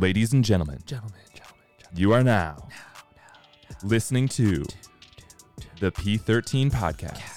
Ladies and gentlemen, Gentlemen, gentlemen, gentlemen. you are now listening to the P13 podcast.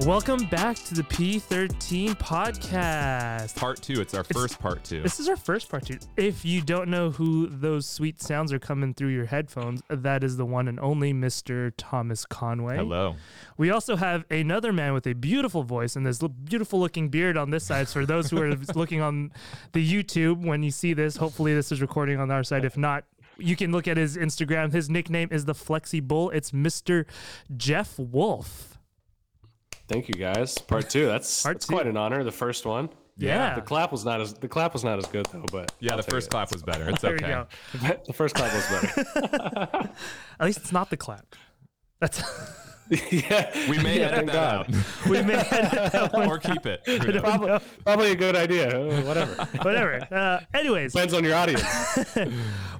Welcome back to the P13 podcast. Part two. It's our first part two. This is our first part two. If you don't know who those sweet sounds are coming through your headphones, that is the one and only Mr. Thomas Conway. Hello. We also have another man with a beautiful voice and this beautiful looking beard on this side. So for those who are looking on the YouTube, when you see this, hopefully this is recording on our side. If not, you can look at his Instagram. His nickname is the Flexi Bull. It's Mr. Jeff Wolf. Thank you guys. Part two. That's, Part that's two. quite an honor. The first one. Yeah. The clap was not as the clap was not as good though, but Yeah, I'll the first it. clap was better. It's okay. the first clap was better. At least it's not the clap. That's yeah, We may Yeah, edit that out we may edit that one, or keep it. Probably, probably a good idea. Uh, Whatever. whatever. Uh, anyways, Depends on your audience.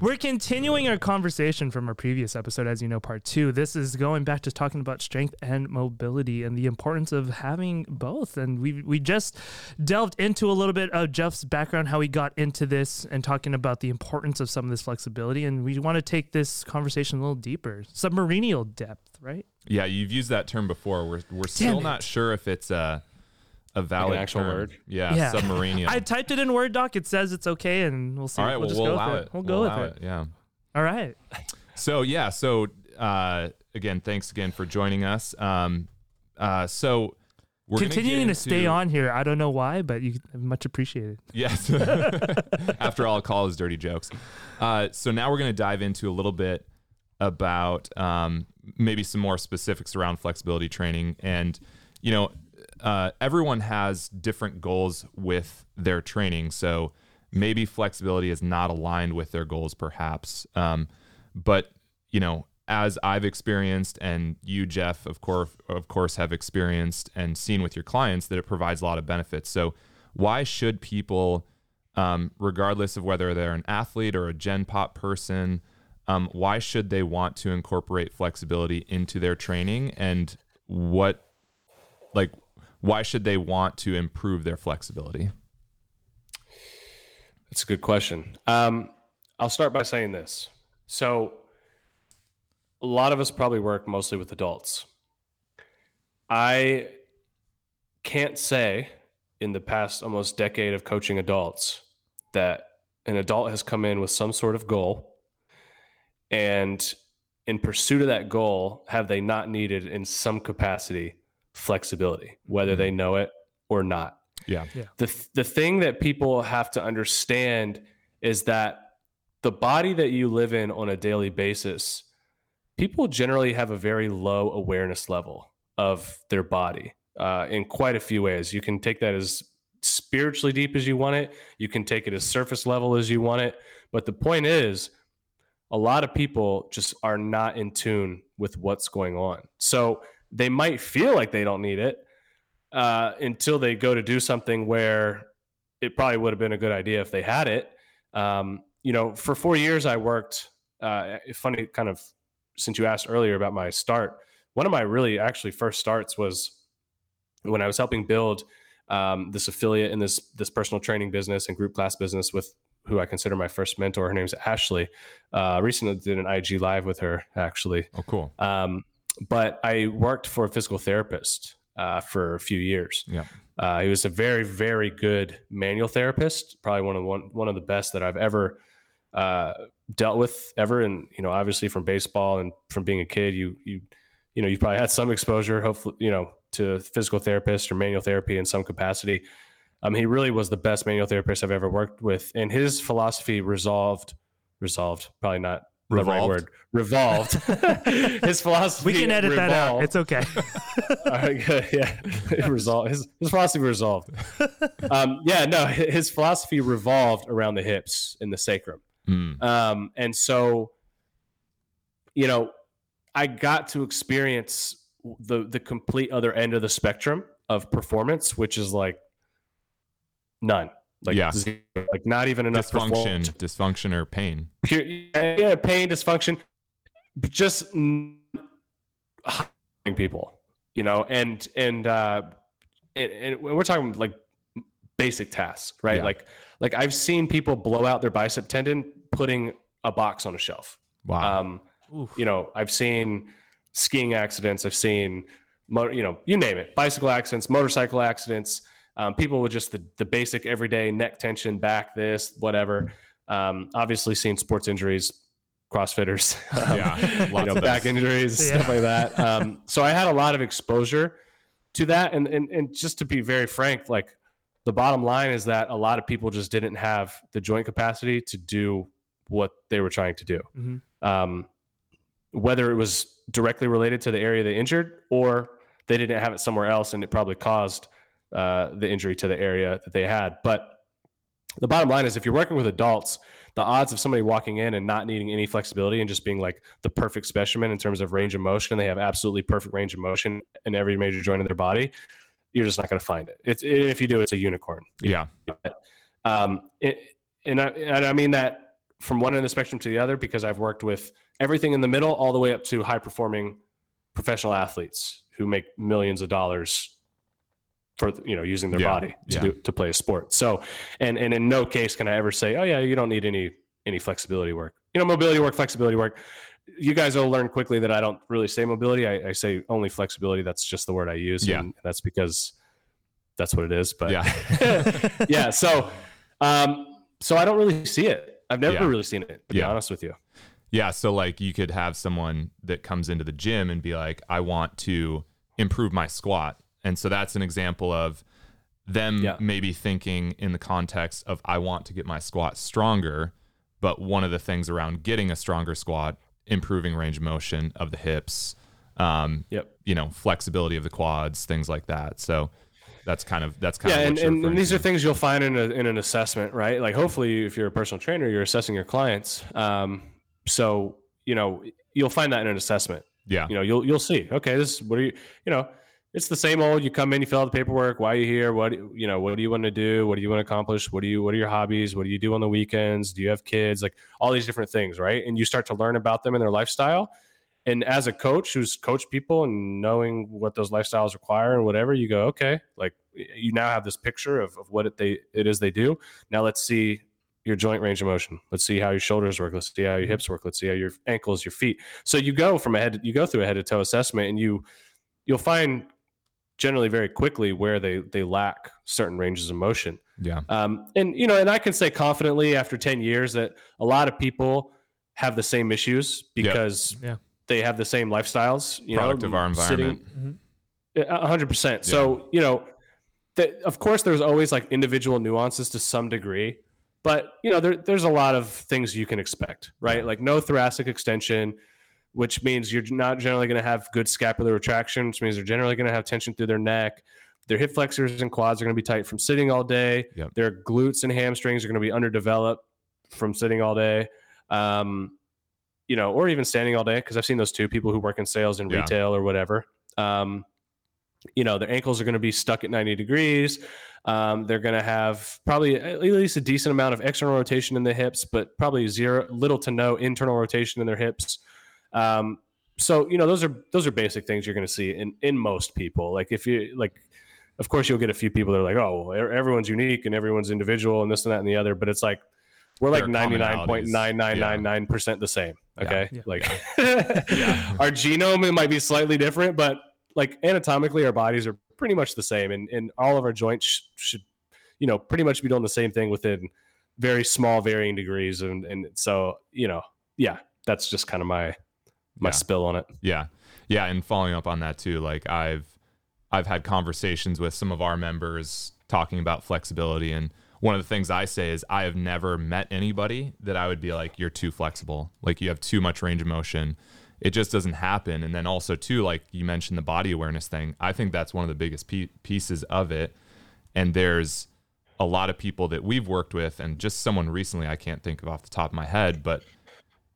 we're continuing our conversation from our previous episode, as you know, part two. This is going back to talking about strength and mobility and the importance of having both. And we we just delved into a little bit of Jeff's background, how he got into this, and talking about the importance of some of this flexibility. And we want to take this conversation a little deeper, submarinial depth, right? Yeah, you've used that term before. We're we're still it. not sure if it's a a valid actual term. word? Yeah, submarine. I typed it in Word doc. It says it's okay, and we'll see. All right, we'll well, just we'll go allow with it. it. We'll go with allow it. Yeah. All right. So yeah, so uh, again, thanks again for joining us. Um, uh, so we're Continuing get to stay on here. I don't know why, but you much appreciated. Yes. After all, call his dirty jokes. Uh, so now we're going to dive into a little bit about um, maybe some more specifics around flexibility training. And, you know, uh, everyone has different goals with their training. So maybe flexibility is not aligned with their goals, perhaps. Um, but, you know, as I've experienced, and you, Jeff, of course, of course, have experienced and seen with your clients, that it provides a lot of benefits. So, why should people, um, regardless of whether they're an athlete or a Gen Pop person, um, why should they want to incorporate flexibility into their training? And what, like, why should they want to improve their flexibility? That's a good question. Um, I'll start by saying this. So, a lot of us probably work mostly with adults. I can't say in the past almost decade of coaching adults that an adult has come in with some sort of goal and in pursuit of that goal have they not needed in some capacity flexibility whether they know it or not? Yeah. the the thing that people have to understand is that the body that you live in on a daily basis people generally have a very low awareness level of their body uh, in quite a few ways. You can take that as spiritually deep as you want it. You can take it as surface level as you want it. But the point is a lot of people just are not in tune with what's going on so they might feel like they don't need it uh, until they go to do something where it probably would have been a good idea if they had it. Um, you know, for four years, I worked. Uh, funny, kind of, since you asked earlier about my start, one of my really actually first starts was when I was helping build um, this affiliate in this this personal training business and group class business with who I consider my first mentor. Her name's Ashley. Uh, recently did an IG live with her actually. Oh, cool. Um, but I worked for a physical therapist uh, for a few years. Yeah. Uh, he was a very, very good manual therapist. Probably one of the, one one of the best that I've ever uh, dealt with ever. And you know, obviously from baseball and from being a kid, you you you know you probably had some exposure, hopefully, you know, to physical therapist or manual therapy in some capacity. Um, he really was the best manual therapist I've ever worked with, and his philosophy resolved resolved probably not the right word revolved. his philosophy We can edit that out. It's okay. all right, good. Yeah, it resolved. His, his philosophy resolved. Um, yeah, no, his philosophy revolved around the hips and the sacrum. Mm. Um, and so, you know, I got to experience the the complete other end of the spectrum of performance, which is like none. Like Yeah. zero. like not even enough Dysfunction, performance. dysfunction, or pain. Yeah, pain, dysfunction, just n- harming people. you know, and and uh, and, and we're talking like basic tasks, right? Yeah. Like like I've seen people blow out their bicep tendon putting a box on a shelf. Wow. Um, Oof. you know, I've seen skiing accidents. I've seen, motor, you know, you name it, bicycle accidents, motorcycle accidents. Um, people with just the, the basic everyday neck tension, back this, whatever. Um, obviously, seen sports injuries, CrossFitters, um, Yeah, you know, back injuries, Yeah. stuff like that. Um, so I had a lot of exposure to that, and, and and just to be very frank, like the bottom line is that a lot of people just didn't have the joint capacity to do what they were trying to do Mhm. um, whether it was directly related to the area they injured or they didn't have it somewhere else and it probably caused uh, the injury to the area that they had. But the bottom line is if you're working with adults, the odds of somebody walking in and not needing any flexibility and just being like the perfect specimen in terms of range of motion, and they have absolutely perfect range of motion in every major joint of their body, you're just not going to find it. It's if you do, it's a unicorn. yeah. Um, it, and, I, and I mean that from one end of the spectrum to the other because I've worked with everything in the middle all the way up to high performing professional athletes who make millions of dollars for you know using their Yeah, body to yeah. do to play a sport. So and and in no case can I ever say, oh yeah, you don't need any any flexibility work. You know, mobility work, flexibility work. You guys will learn quickly that I don't really say mobility. I, I say only flexibility. That's just the word I use. Yeah. And that's because that's what it is. But Yeah. yeah. So, um, so I don't really see it. I've never Yeah. really seen it, to be honest with you. Yeah, so like you could have someone that comes into the gym and be like, I want to improve my squat. And so that's an example of them Yeah. maybe thinking in the context of I want to get my squat stronger, but one of the things around getting a stronger squat, improving range of motion of the hips, um, Yep. you know, flexibility of the quads, things like that. So that's kind of that's kind Yeah, of yeah, and, and referring these are things you'll find in, a, in an assessment, right? Like, hopefully, if you're a personal trainer, you're assessing your clients. Um, so, you know, you'll find that in an assessment. yeah. You know, you'll you'll see. Okay, this what are you? You know, it's the same old. You come in, you fill out the paperwork. Why are you here? What you know? What do you want to do? What do you want to accomplish? What do you? What are your hobbies? What do you do on the weekends? Do you have kids? Like all these different things, right? And you start to learn about them and their lifestyle. And as a coach who's coached people and knowing what those lifestyles require and whatever, you go, okay, like you now have this picture of, of what it they it is they do. Now let's see your joint range of motion. Let's see how your shoulders work. Let's see how your hips work. Let's see how your ankles, your feet. So you go from a head, you go through a head to toe assessment, and you you'll find generally very quickly where they they lack certain ranges of motion. Yeah. Um, and you know, and I can say confidently after ten years that a lot of people have the same issues because Yeah. they have the same lifestyles. You Product know, of our sitting- environment. a hundred percent. So you know, that of course there's always like individual nuances to some degree, but you know there, there's a lot of things you can expect, right? Yeah. Like no thoracic extension, which means you're not generally going to have good scapular retraction, which means they're generally going to have tension through their neck. Their hip flexors and quads are going to be tight from sitting all day. Yep. Their glutes and hamstrings are going to be underdeveloped from sitting all day. Um, you know, or even standing all day, because I've seen those two People who work in sales and Yeah. retail or whatever. Um, you know, their ankles are going to be stuck at 90 degrees. Um, they're going to have probably at least a decent amount of external rotation in the hips, but probably zero, little to no internal rotation in their hips. Um, so you know, those are those are basic things you're going to see in in most people. Like if you like, of course, you'll get a few people that are like, oh, well, everyone's unique and everyone's individual and this and that and the other. But it's like we're like ninety nine point nine nine nine nine percent the same. Yeah. Okay, Yeah. like Yeah. our genome it might be slightly different, but like anatomically, our bodies are pretty much the same, and and all of our joints sh- should, you know, pretty much be doing the same thing within very small varying degrees, and and so you know, yeah, that's just kind of my my Yeah. spill on it. Yeah. Yeah. And following up on that too, like I've I've had conversations with some of our members talking about flexibility and one of the things I say is I have never met anybody that I would be like, you're too flexible. Like you have too much range of motion. It just doesn't happen. And then also too, like you mentioned the body awareness thing. I think that's one of the biggest pe- pieces of it. And there's a lot of people that we've worked with and just someone recently I can't think of off the top of my head, but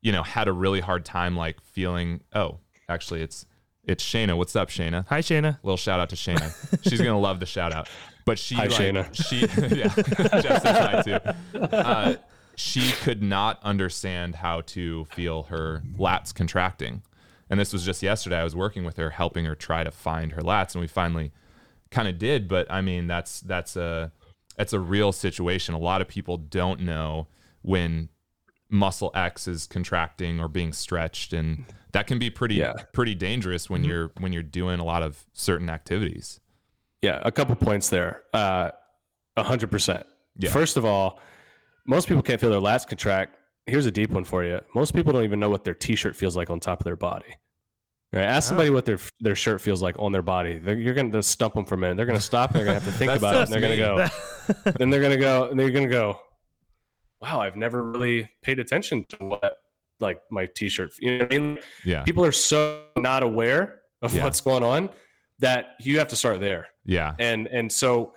you know, had a really hard time like feeling, oh, actually it's it's Shayna. What's up, Shayna? Hi, Shayna. Little shout out to Shayna. She's gonna love the shout out. But she Hi, like, Shayna. she yeah, Jeff says hi too. Uh, she could not understand how to feel her lats contracting. And this was just yesterday. I was working with her, helping her try to find her lats, and we finally kind of did. But I mean, that's that's a that's a real situation. A lot of people don't know when muscle X is contracting or being stretched, and that can be pretty Yeah. pretty dangerous when Mhm. you're when you're doing a lot of certain activities. Yeah, a couple points there. Uh, A hundred percent. Yeah. First of all, most people can't feel their lats contract. Here's a deep one for you. Most people don't even know what their t-shirt feels like on top of their body. Right? Ask somebody what their their shirt feels like on their body. They're, you're going to stump them for a minute. They're going to stop. And they're going to have to think about it. And they're going to go. then they're going to go. And they're going to go. Wow, I've never really paid attention to what like my t-shirt. You know what I mean? Yeah. People are so not aware of Yeah. what's going on that you have to start there Yeah. and and so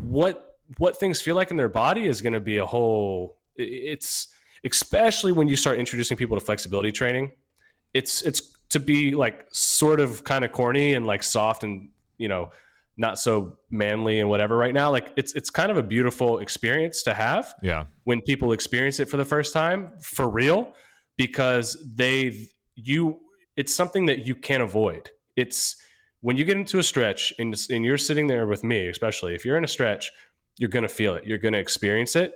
what what things feel like in their body is going to be a whole it's especially when you start introducing people to flexibility training it's it's to be like sort of kind of corny and like soft and you know not so manly and whatever right now like it's it's kind of a beautiful experience to have Yeah. when people experience it for the first time for real because they you it's something that you can't avoid it's when you get into a stretch and, and you're sitting there with me especially if you're in a stretch you're going to feel it you're going to experience it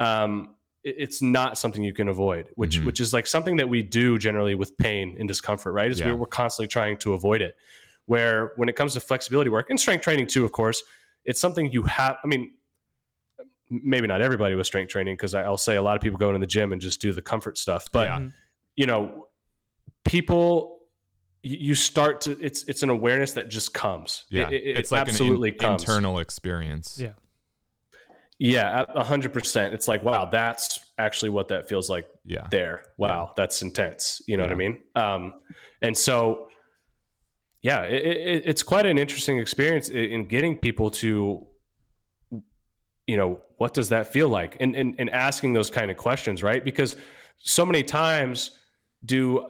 um, it- it's not something you can avoid which Mhm. which is like something that we do generally with pain and discomfort right is Yeah. we're, we're constantly trying to avoid it where when it comes to flexibility work and strength training too of course it's something you have i mean maybe not everybody with strength training because i'll say a lot of people go into the gym and just do the comfort stuff but Yeah. you know people you start to it's it's an awareness that just comes Yeah. it, it- it's it like absolutely an in- comes internal experience. Yeah. yeah a hundred percent it's like wow that's actually what that feels like Yeah. there wow that's intense you know what i mean um and so yeah it, it, it's quite an interesting experience in getting people to you know what does that feel like and and, and asking those kind of questions right because so many times do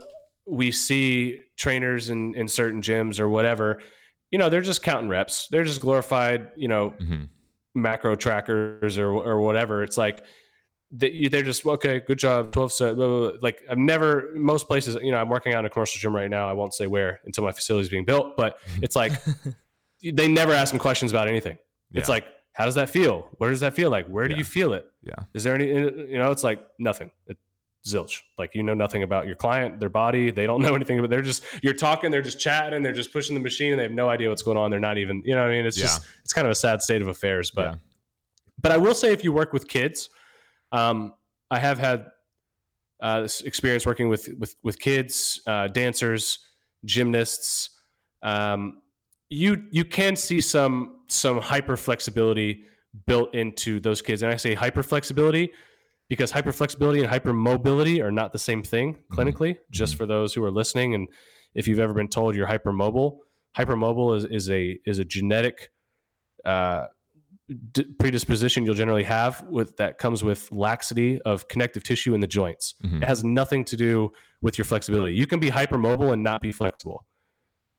we see trainers in in certain gyms or whatever you know they're just counting reps they're just glorified you know Mhm. macro trackers or or whatever. It's like they, they're just okay. Good job, twelve set. Blah, blah, blah. Like I've never most places. You know, I'm working out in a commercial gym right now. I won't say where until my facility is being built, but it's like they never ask them questions about anything. It's like, how does that feel? Where does that feel like? Where do Yeah. you feel it? Yeah. Is there any? You know, it's like nothing. It, zilch. Like you know nothing about your client, their body. They don't know anything. But they're just you're talking. They're just chatting. They're just pushing the machine, and they have no idea what's going on. They're not even. You know, what I mean, it's just it's kind of a sad state of affairs. But Yeah. but I will say, if you work with kids, um, I have had uh, this experience working with with with kids, uh, dancers, gymnasts. Um, you you can see some some hyper flexibility built into those kids, and I say hyper flexibility because hyper flexibility and hyper mobility are not the same thing clinically. Just for those who are listening, and if you've ever been told you're hypermobile, hypermobile is is a is a genetic uh, d- predisposition you'll generally have with that comes with laxity of connective tissue in the joints. Mhm. It has nothing to do with your flexibility. You can be hypermobile and not be flexible.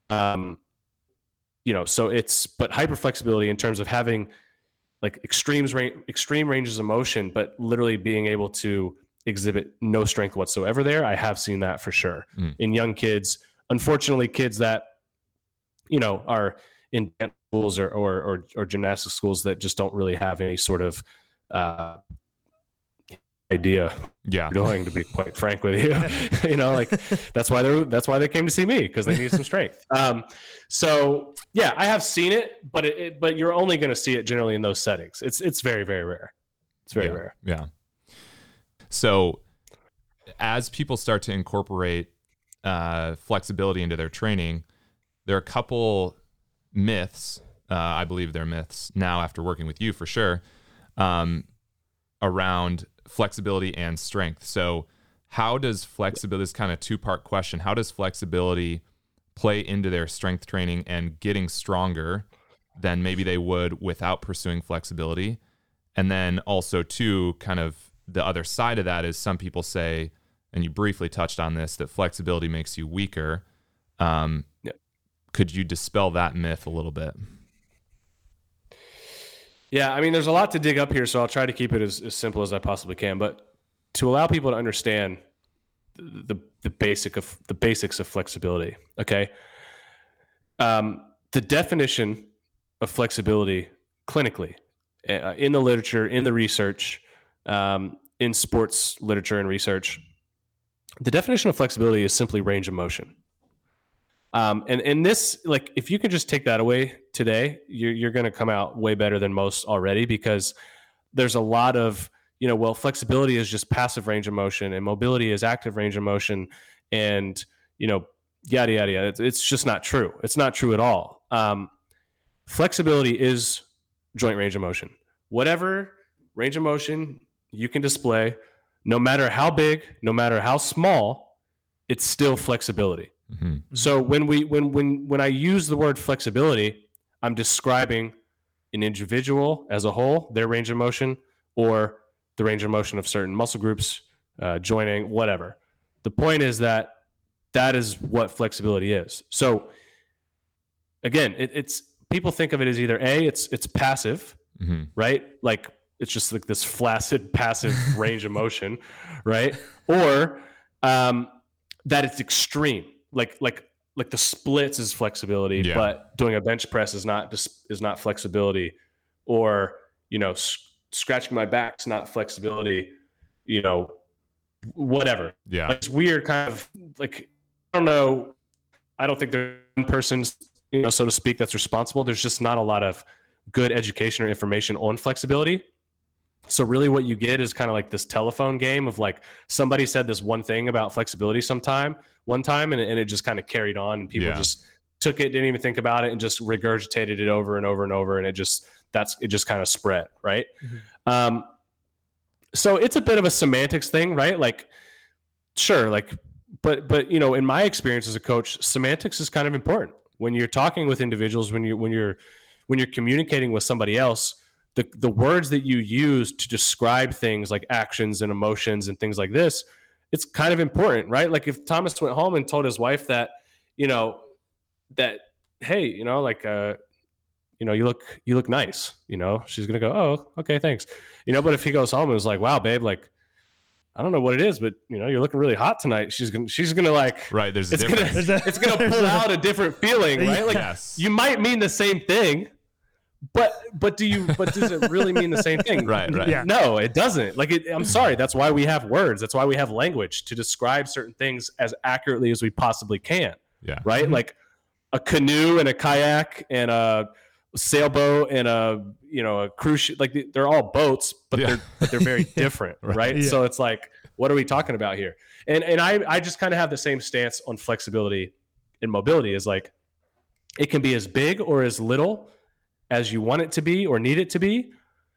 Um, you know, so it's but hyperflexibility in terms of having like extremes range, extreme ranges of motion, but literally being able to exhibit no strength whatsoever. There, I have seen that for sure Mm. in young kids. Unfortunately, kids that you know are in dance schools or or or, or gymnastics schools that just don't really have any sort of uh, idea Yeah. doing to be quite frank with you you know like that's why they're that's why they came to see me because they need some strength um so yeah i have seen it but it, it but you're only going to see it generally in those settings it's it's very very rare it's very yeah. rare Yeah. So as people start to incorporate uh, flexibility into their training, there are a couple myths. Uh, I believe they're myths now after working with you for sure um, around flexibility and strength. So, how does flexibility, this kind of two part question, how does flexibility play into their strength training and getting stronger than maybe they would without pursuing flexibility? And then also, too, kind of the other side of that is some people say, and you briefly touched on this, that flexibility makes you weaker. Um. Could you dispel that myth a little bit? yeah i mean there's a lot to dig up here so i'll try to keep it as, as simple as i possibly can but to allow people to understand the the basic of the basics of flexibility. Okay. Um, the definition of flexibility clinically uh, in the literature, in the research, um, in sports literature and research, the definition of flexibility is simply range of motion. Um, and and this, like, if you can just take that away today, you're you're going to come out way better than most already because there's a lot of you know, well, flexibility is just passive range of motion, and mobility is active range of motion, and you know, yada yada yada. It's, it's just not true. It's not true at all. Um, flexibility is joint range of motion. Whatever range of motion you can display, no matter how big, no matter how small, it's still flexibility. Mm-hmm. So when we when when when I use the word flexibility, I'm describing an individual as a whole, their range of motion, or the range of motion of certain muscle groups, uh, joining, whatever. The point is that that is what flexibility is. So again, it, it's people think of it as either a it's it's passive, mm-hmm. right? Like it's just like this flaccid passive range of motion, right? Or um, that it's extreme, like like like the splits is flexibility, yeah. but doing a bench press is not is not flexibility, or you know scratching my back's not flexibility, you know, whatever. Yeah. Like, it's weird kind of like I don't know. I don't think there's one person's, you know, so to speak, that's responsible. There's just not a lot of good education or information on flexibility. So really what you get is kind of like this telephone game of like somebody said this one thing about flexibility sometime, one time, and, and it just kind of carried on and people yeah. just took it, didn't even think about it and just regurgitated it over and over and over. And it just that's it just kind of spread, right? Mm-hmm. Um, so it's a bit of a semantics thing, right? Like, sure, like, but but you know, in my experience as a coach, semantics is kind of important when you're talking with individuals, when you when you're when you're communicating with somebody else. The, the words that you use to describe things like actions and emotions and things like this, it's kind of important, right? Like if Thomas went home and told his wife that, you know, that hey, you know, like uh, you know, you look you look nice. You know, she's gonna go, oh, okay, thanks. You know, but if he goes home and was like, wow, babe, like, I don't know what it is, but you know, you're looking really hot tonight. She's gonna she's gonna like right. There's it's gonna it's gonna pull out a different feeling, right? Like yes. you might mean the same thing, but but do you but does it really mean the same thing? right, right. Yeah. No, it doesn't. Like it, I'm sorry. That's why we have words. That's why we have language to describe certain things as accurately as we possibly can. Yeah. Right. Mm-hmm. Like a canoe and a kayak and a sailboat and a you know a cruise ship like they're all boats but yeah. they're but they're very different right, right? Yeah. so it's like what are we talking about here and and i i just kind of have the same stance on flexibility and mobility is like it can be as big or as little as you want it to be or need it to be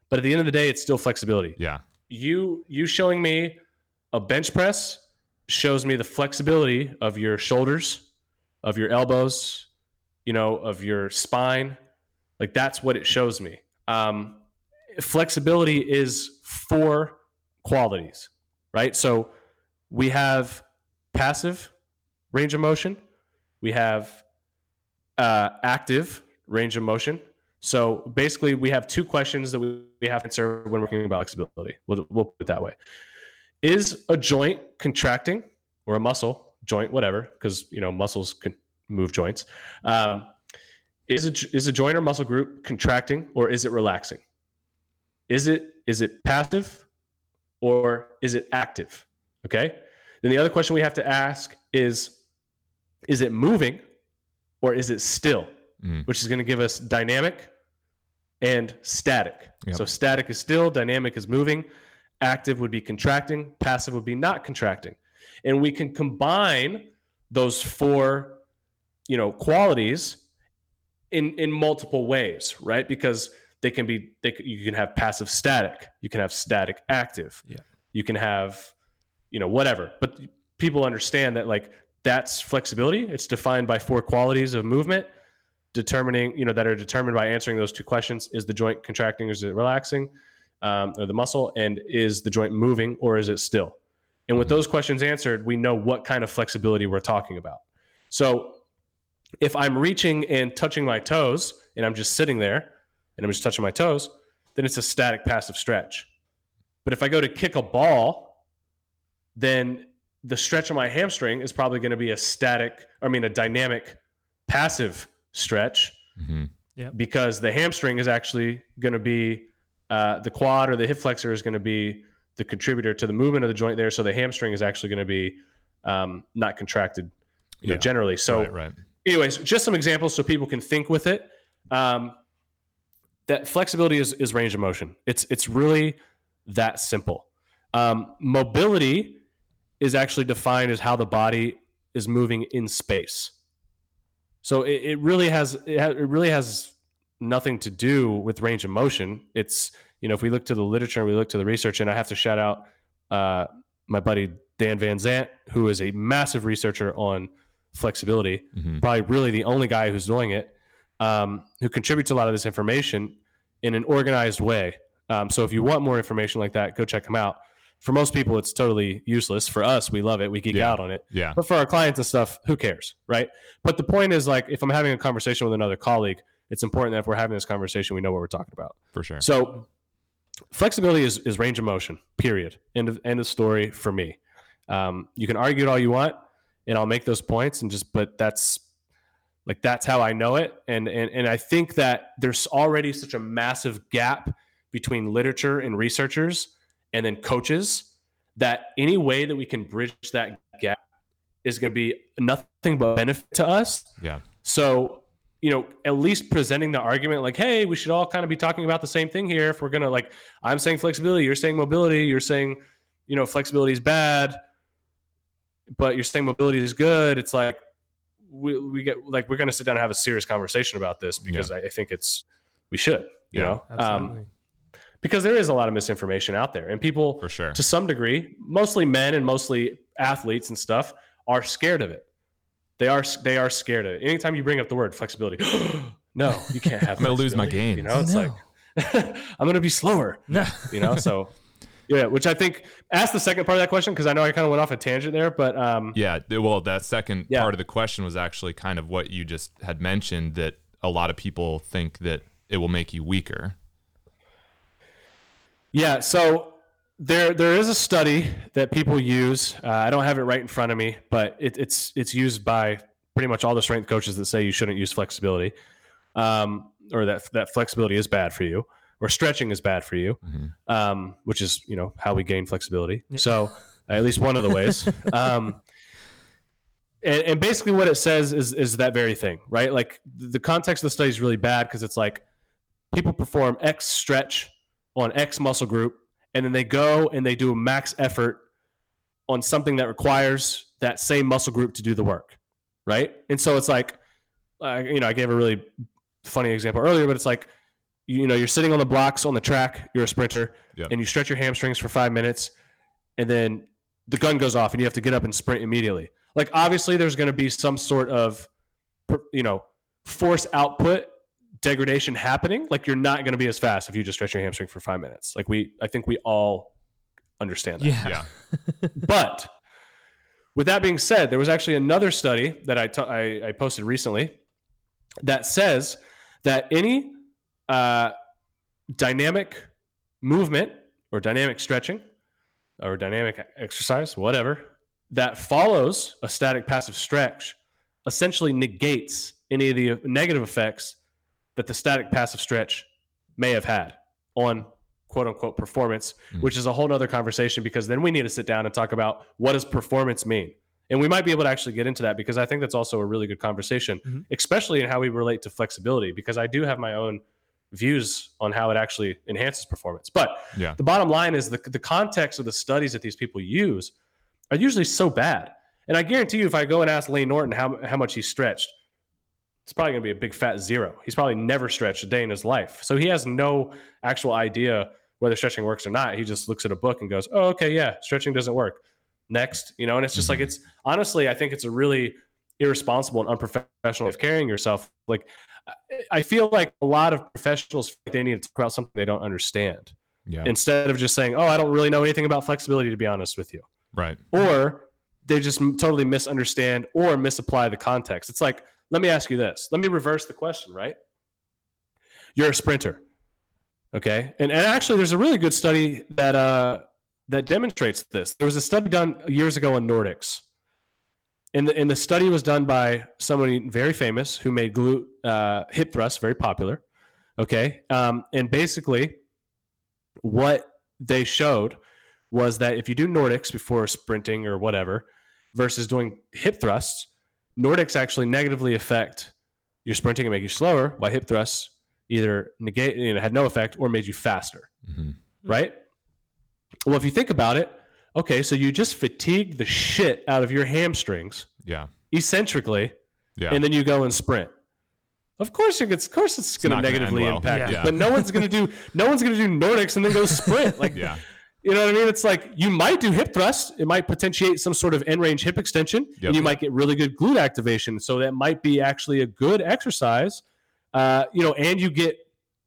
but at the end of the day it's still flexibility yeah you you showing me a bench press shows me the flexibility of your shoulders of your elbows you know of your spine like that's what it shows me. Um, flexibility is four qualities, right? So we have passive range of motion, we have uh, active range of motion. So basically, we have two questions that we, have to answer when we're talking about flexibility. We'll, we'll put it that way. Is a joint contracting or a muscle, joint, whatever, because you know muscles can move joints. Um, is a, is a joint or muscle group contracting or is it relaxing? Is it is it passive or is it active? Okay. Then the other question we have to ask is is it moving or is it still? Mm. Which is going to give us dynamic and static. Yep. So static is still, dynamic is moving, active would be contracting, passive would be not contracting. And we can combine those four, you know, qualities in in multiple ways, right? Because they can be they you can have passive static, you can have static active, yeah. you can have you know whatever. But people understand that like that's flexibility. It's defined by four qualities of movement, determining you know that are determined by answering those two questions: is the joint contracting or is it relaxing, um, or the muscle, and is the joint moving or is it still? And with mm-hmm. those questions answered, we know what kind of flexibility we're talking about. So if I'm reaching and touching my toes and I'm just sitting there and I'm just touching my toes, then it's a static passive stretch. But if I go to kick a ball, then the stretch of my hamstring is probably going to be a static, I mean, a dynamic passive stretch hmm because the hamstring is actually going to be uh, the quad or the hip flexor is going to be the contributor to the movement of the joint there. So the hamstring is actually going to be um, not contracted, you know, Yeah. generally. So, right, right. anyways, just some examples so people can think with it. Um, that flexibility is, is range of motion. It's it's really that simple. Um, mobility is actually defined as how the body is moving in space. So it, it really has it, ha- it really has nothing to do with range of motion. It's you know if we look to the literature and we look to the research, and I have to shout out uh, my buddy Dan Van Zant, who is a massive researcher on flexibility hmm probably really the only guy who's doing it, um, who contributes a lot of this information in an organized way. Um, so if you want more information like that, go check him out. For most people, it's totally useless. For us, we love it. We geek Yeah. out on it. Yeah. But for our clients and stuff, who cares, right? But the point is, like, if I'm having a conversation with another colleague, it's important that if we're having this conversation, we know what we're talking about. For sure. So flexibility is, is range of motion, period. End of, end of story for me. Um, you can argue it all you want, and I'll make those points and just, but that's like, that's how I know it. And, and, and I think that there's already such a massive gap between literature and researchers and then coaches that any way that we can bridge that gap is going to be nothing but benefit to us Yeah. so, you know, at least presenting the argument like, hey, we should all kind of be talking about the same thing here. If we're going to, like, I'm saying flexibility, you're saying mobility, you're saying, you know, flexibility is bad, but you're saying mobility is good. It's like, we, we get, like, we're going to sit down and have a serious conversation about this because I, I think it's, we should, you Yeah, know, Absolutely. um, because there is a lot of misinformation out there and people, For sure. to some degree, mostly men and mostly athletes and stuff are scared of it. They are they are scared of it. Anytime you bring up the word flexibility, no, you can't have. I'm gonna lose my flexibility. gains. You know, it's No. like I'm gonna be slower. no. You know, so yeah. Which I think ask the second part of that question because I know I kind of went off a tangent there, but um, Yeah. Well, that second Yeah. part of the question was actually kind of what you just had mentioned that a lot of people think that it will make you weaker. Yeah, so there there is a study that people use. Uh, I don't have it right in front of me, but it, it's it's used by pretty much all the strength coaches that say you shouldn't use flexibility, um, or that that flexibility is bad for you, or stretching is bad for you, Mhm. um, which is you know how we gain flexibility. So at least one of the ways. um, and, and basically, what it says is is that very thing, right? Like the context of the study is really bad because it's like people perform X stretch on X muscle group, and then they go and they do a max effort on something that requires that same muscle group to do the work, right? And so it's like, uh, you know, I gave a really funny example earlier, but it's like, you know, you're sitting on the blocks on the track, you're a sprinter, and you stretch your hamstrings for five minutes, and then the gun goes off, and you have to get up and sprint immediately. Like, obviously, there's going to be some sort of, you know, force output degradation happening, like you're not going to be as fast if you just stretch your hamstring for five minutes. Like we, I think we all understand that. Yeah. Yeah. But with that being said, there was actually another study that I t- I, I posted recently that says that any uh, dynamic movement or dynamic stretching or dynamic exercise, whatever, that follows a static passive stretch essentially negates any of the negative effects that the static passive stretch may have had on quote unquote performance, Mhm. which is a whole nother conversation because then we need to sit down and talk about what does performance mean? And we might be able to actually get into that because I think that's also a really good conversation, Mhm. especially in how we relate to flexibility, because I do have my own views on how it actually enhances performance. But Yeah. the bottom line is the, the context of the studies that these people use are usually so bad. And I guarantee you, if I go and ask Layne Norton how, how much he stretched, it's probably going to be a big fat zero. He's probably never stretched a day in his life. So he has no actual idea whether stretching works or not. He just looks at a book and goes, oh, okay, yeah, stretching doesn't work. Next, you know, and it's just like, Mhm. it's honestly, I think it's a really irresponsible and unprofessional way of carrying yourself. Like, I- I feel like a lot of professionals, they need to talk about something they don't understand Yeah. instead of just saying, oh, I don't really know anything about flexibility, to be honest with you right. or they just totally misunderstand or misapply the context. It's like, let me ask you this. Let me reverse the question, right? You're a sprinter. Okay. And, and actually, there's a really good study that uh, that demonstrates this. There was a study done years ago on Nordics. And the, and the study was done by somebody very famous who made glute uh, hip thrusts very popular. Okay. Um, and basically, what they showed was that if you do Nordics before sprinting or whatever versus doing hip thrusts, Nordics actually negatively affect your sprinting and make you slower, while hip thrusts either negate, you know, had no effect or made you faster, Mhm. right? Well, if you think about it, okay, so you just fatigue the shit out of your hamstrings Yeah. eccentrically, Yeah. and then you go and sprint. Of course, it gets, of course, it's going to negatively well. impact Yeah. it. But no one's going to do, no one's going to do Nordics and then go sprint. Like, yeah. You know what I mean? It's like you might do hip thrust. It might potentiate some sort of end range hip extension. Yep. And you might get really good glute activation. So that might be actually a good exercise. Uh, you know, and you get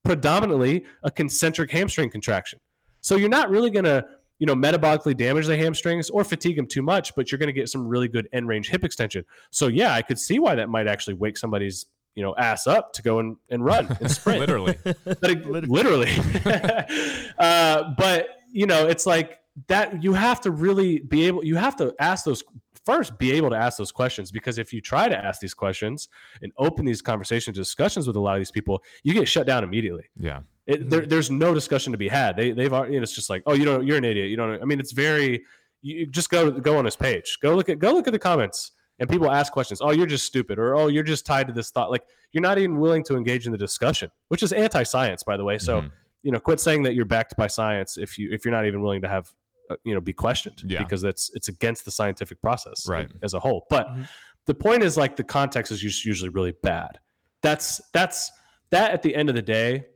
predominantly a concentric hamstring contraction. So you're not really going to, you know, metabolically damage the hamstrings or fatigue them too much, but you're going to get some really good end range hip extension. So yeah, I could see why that might actually wake somebody's, you know, ass up to go and, and run and sprint Literally. but it, literally, uh, but you know it's like that you have to really be able you have to ask those first be able to ask those questions because if you try to ask these questions and open these conversations discussions with a lot of these people you get shut down immediately. Yeah. it, there, there's no discussion to be had. They, they've already it's just like oh you don't you're an idiot. You don't i mean it's very you just go go on his page. Go look at go look at the comments and people ask questions. Oh you're just stupid or oh you're just tied to this thought. Like you're not even willing to engage in the discussion which is anti-science by the way. So Mhm. You know quit saying that you're backed by science if you if you're not even willing to have uh, you know be questioned Yeah. because that's it's against the scientific process Right. as a whole but Mhm. the point is like the context is us- usually really bad that's that's that at the end of the day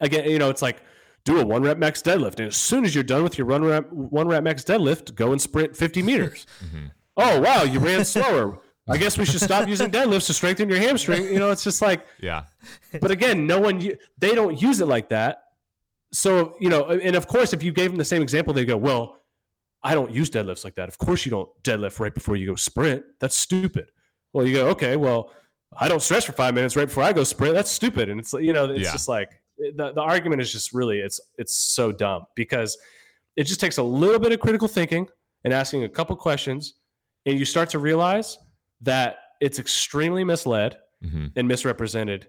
again you know it's like do a one rep max deadlift and as soon as you're done with your one rep one rep max deadlift go and sprint 50 meters Mhm. oh wow you ran slower i guess we should stop using deadlifts to strengthen your hamstring you know it's just like Yeah. but again, no one they don't use it like that. So you know, and of course, if you gave them the same example, they go, "Well, I don't use deadlifts like that." Of course, you don't deadlift right before you go sprint. That's stupid. Well, you go, okay, well, I don't stretch for five minutes right before I go sprint. That's stupid. And it's you know, it's Yeah. just like the the argument is just really it's it's so dumb because it just takes a little bit of critical thinking and asking a couple questions, and you start to realize that it's extremely misled hmm and misrepresented.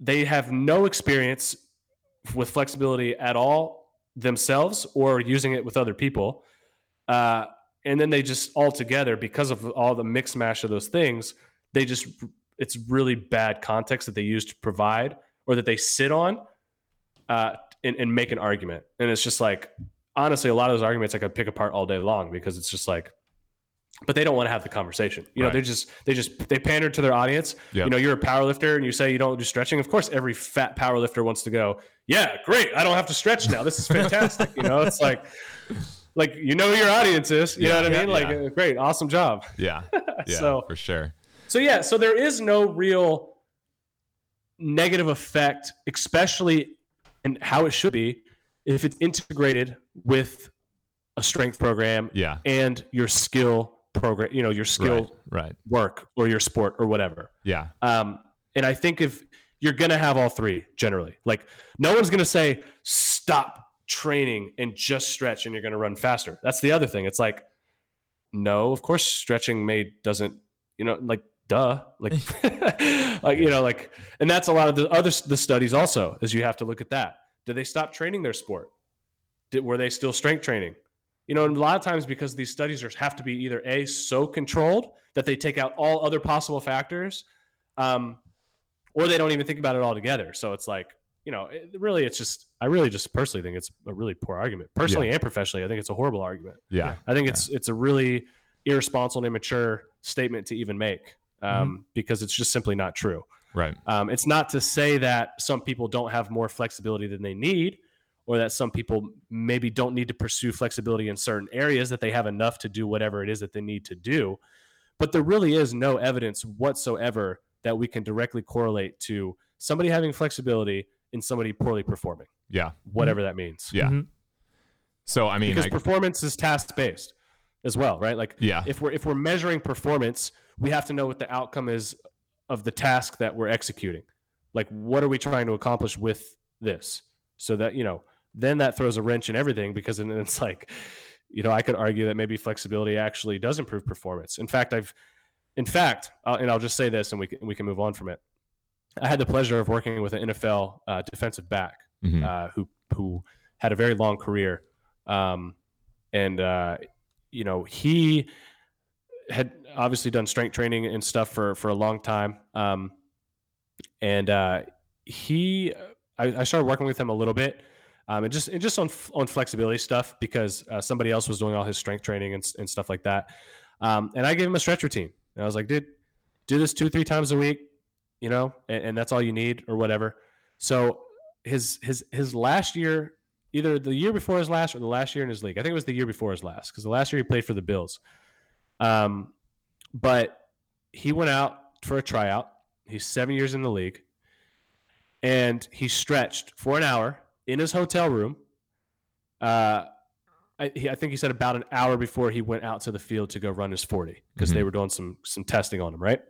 They have no experience with flexibility at all themselves or using it with other people. Uh, and then they just all together, because of all the mix mash of those things, they just, it's really bad context that they use to provide or that they sit on uh, and, and make an argument. And it's just like, honestly, a lot of those arguments I could pick apart all day long because it's just like, but they don't want to have the conversation. You know, Right. they just they just they pander to their audience. Yep. You know, you're a power lifter and you say you don't do stretching. Of course, every fat power lifter wants to go, yeah, great. I don't have to stretch now. This is fantastic. you know, it's like like you know who your audience is. You know Yeah, what I mean? Like yeah. great, awesome job. Yeah. Yeah. So- for sure. So yeah, so there is no real negative effect, especially and how it should be if it's integrated with a strength program Yeah. and your skill program, you know, your skill Right. Right. work or your sport or whatever. Yeah. Um, and I think if you're going to have all three generally, like no one's going to say, stop training and just stretch and you're going to run faster. That's the other thing. It's like, no, of course, stretching may doesn't, you know, like, duh, like, like, you know, like, and that's a lot of the other the studies also is you have to look at that. Did they stop training their sport? Did, were they still strength training? You know, and a lot of times because these studies are, have to be either a so controlled that they take out all other possible factors, um, or they don't even think about it altogether. So it's like, you know, it, really, it's just I really just personally think it's a really poor argument. Personally and professionally, I think it's a horrible argument. Yeah. I think it's it's a really irresponsible and immature statement to even make um, because it's just simply not true. Right. Um, it's not to say that some people don't have more flexibility than they need, or that some people maybe don't need to pursue flexibility in certain areas, that they have enough to do whatever it is that they need to do. But there really is no evidence whatsoever that we can directly correlate to somebody having flexibility and somebody poorly performing, Yeah. whatever that means. Yeah. Mhm. So I mean, Because I, performance is task based as well, right? Like yeah. if we're if we're measuring performance, we have to know what the outcome is of the task that we're executing. Like what are we trying to accomplish with this? So that, you know, then that throws a wrench in everything because then it's like, you know, I could argue that maybe flexibility actually does improve performance. In fact, I've, in fact, uh, and I'll just say this, and we can, we can move on from it. I had the pleasure of working with an NFL uh, defensive back Mhm. uh, who who had a very long career, um, and uh, you know he had obviously done strength training and stuff for for a long time, um, and uh, he I, I started working with him a little bit. Um, and just and just on on flexibility stuff because uh, somebody else was doing all his strength training and, and stuff like that. Um, and I gave him a stretch routine. And I was like, dude, do this two three times a week, you know, and, and that's all you need or whatever. So his his his last year, either the year before his last or the last year in his league. I think it was the year before his last because the last year he played for the Bills. Um, but he went out for a tryout. He's seven years in the league, and he stretched for an hour in his hotel room. Uh, I, he, I think he said about an hour before he went out to the field to go run his forty because they Mhm. were doing some some testing on him. Right.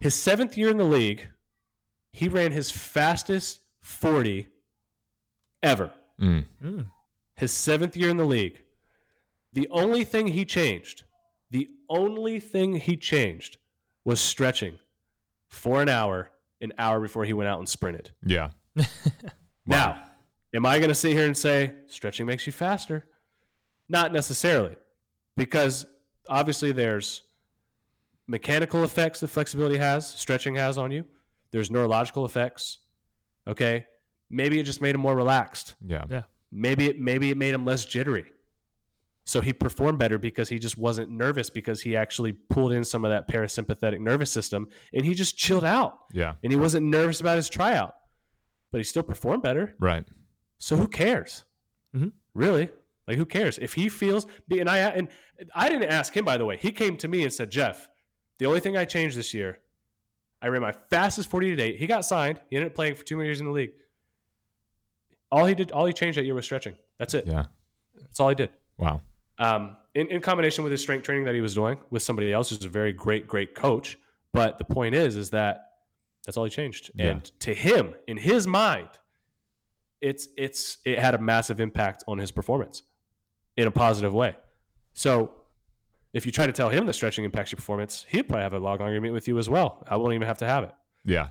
His seventh year in the league, he ran his fastest 40 ever. Mm. Mm. His seventh year in the league. The only thing he changed, the only thing he changed was stretching for an hour, an hour before he went out and sprinted. Yeah. Now, am I going to sit here and say stretching makes you faster? Not necessarily, because obviously there's mechanical effects that flexibility has, stretching has on you. There's neurological effects. Okay, maybe it just made him more relaxed. Yeah. Yeah. Maybe it maybe it made him less jittery. So he performed better because he just wasn't nervous because he actually pulled in some of that parasympathetic nervous system and he just chilled out Yeah. and he wasn't nervous about his tryout. But he still performed better. Right. So who cares? Mhm. Really? Like who cares if he feels? And I and I didn't ask him by the way. He came to me and said, "Jeff, the only thing I changed this year, I ran my fastest forty to date. He got signed. He ended up playing for two more years in the league. All he did, all he changed that year was stretching. That's it. Yeah. That's all he did. Wow. Um, in, in combination with his strength training that he was doing with somebody else who's a very great, great coach. But the point is, is that that's all he changed. Yeah. And to him, in his mind, it's it's it had a massive impact on his performance in a positive way. So if you try to tell him that stretching impacts your performance, he'd probably have a log argument with you as well. I won't even have to have it. Yeah.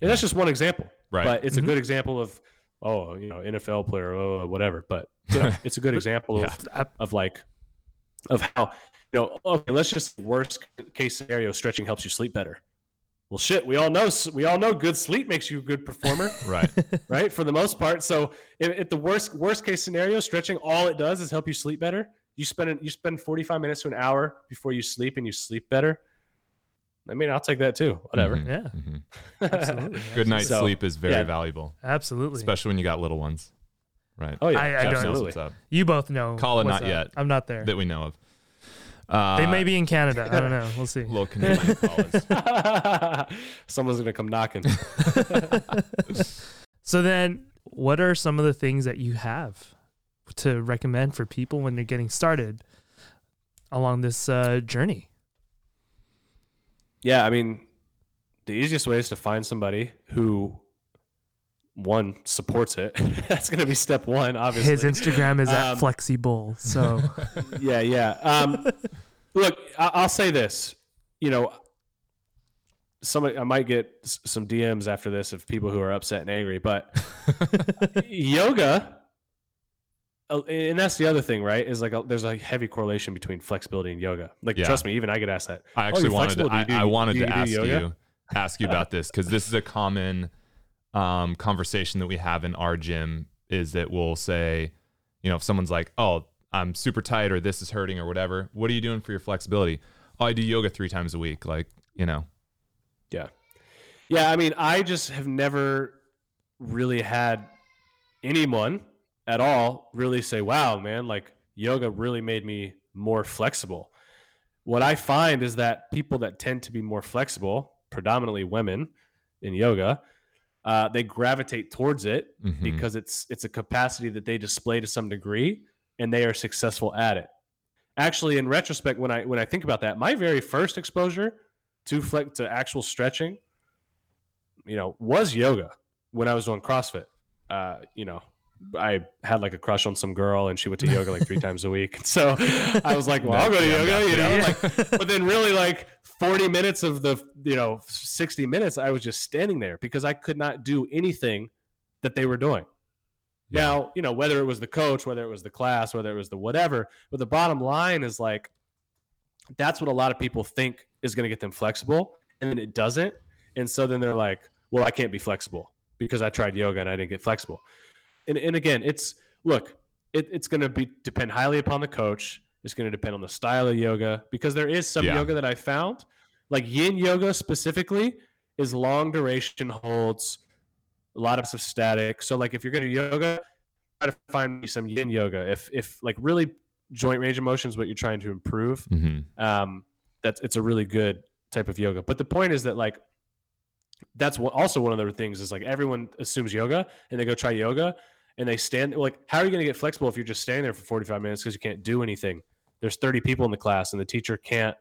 And that's just one example. Right. But it's Mhm. a good example of, oh, you know, NFL player, oh, whatever. But you know, it's a good example of of like of how you know okay let's just worst case scenario stretching helps you sleep better well shit we all know we all know good sleep makes you a good performer right. right for the most part so if, if the worst worst case scenario stretching all it does is help you sleep better you spend you spend 45 minutes to an hour before you sleep and you sleep better i mean i'll take that too whatever Mhm. Yeah. Mhm. Absolutely. Good night's So, sleep is very yeah. valuable, Absolutely. especially when you got little ones. Right. oh yeah I- I don't- Jeff knows absolutely what's up You both know. Call it not up. yet. I'm not there. that we know of. Uh, they may be in Canada. I don't know. We'll see. little Canadian callers. someone's gonna come knocking So then, what are some of the things that you have to recommend for people when they're getting started along this uh, journey? Yeah, I mean, the easiest way is to find somebody who one supports it. That's going to be step one, obviously. His Instagram is at Um, Flexible. So yeah, yeah. Um, look, I- I'll say this. You know, somebody I might get s- some DMs after this of people who are upset and angry, but yoga, and that's the other thing, right? Is like a, there's a heavy correlation between flexibility and yoga. Like, Yeah. trust me, even I get asked that. I actually you're wanted to. I, do- I wanted do to do ask yoga? you ask you about this because this is a common um, conversation that we have in our gym. Is that we'll say, you know, if someone's like, "Oh, I'm super tight," or "This is hurting," or whatever. What are you doing for your flexibility? Oh, I do yoga three times a week. Like, you know, Yeah. Yeah. I mean, I just have never really had anyone at all really say, wow, man, like yoga really made me more flexible. What I find is that people that tend to be more flexible, predominantly women in yoga, uh, they gravitate towards it Mhm. because it's it's a capacity that they display to some degree and they are successful at it. Actually, in retrospect, when I when I think about that, my very first exposure to flex to actual stretching, you know, was yoga when I was doing CrossFit. uh, you know, I had like a crush on some girl and she went to yoga like three times a week. So I was like, well, I'll go to yoga, you know, like, but then really like 40 minutes of the, you know, 60 minutes, I was just standing there because I could not do anything that they were doing. Yeah. Now, you know, whether it was the coach, whether it was the class, whether it was the whatever, but the bottom line is like, that's what a lot of people think is going to get them flexible. And then it doesn't. And so then they're like, well, I can't be flexible because I tried yoga and I didn't get flexible. And, and again, it's look, it, it's going to be depend highly upon the coach. It's going to depend on the style of yoga because there is some Yeah. yoga that I found, like yin yoga specifically, is long duration holds, a lot of static. So like if you're going to yoga, try to find me some yin yoga. If if like really joint range of motion is what you're trying to improve, hmm um, that's it's a really good type of yoga. But the point is that like that's what also one of the things is like everyone assumes yoga and they go try yoga and they stand like how are you going to get flexible if you're just standing there for 45 minutes because you can't do anything? There's 30 people in the class and the teacher can't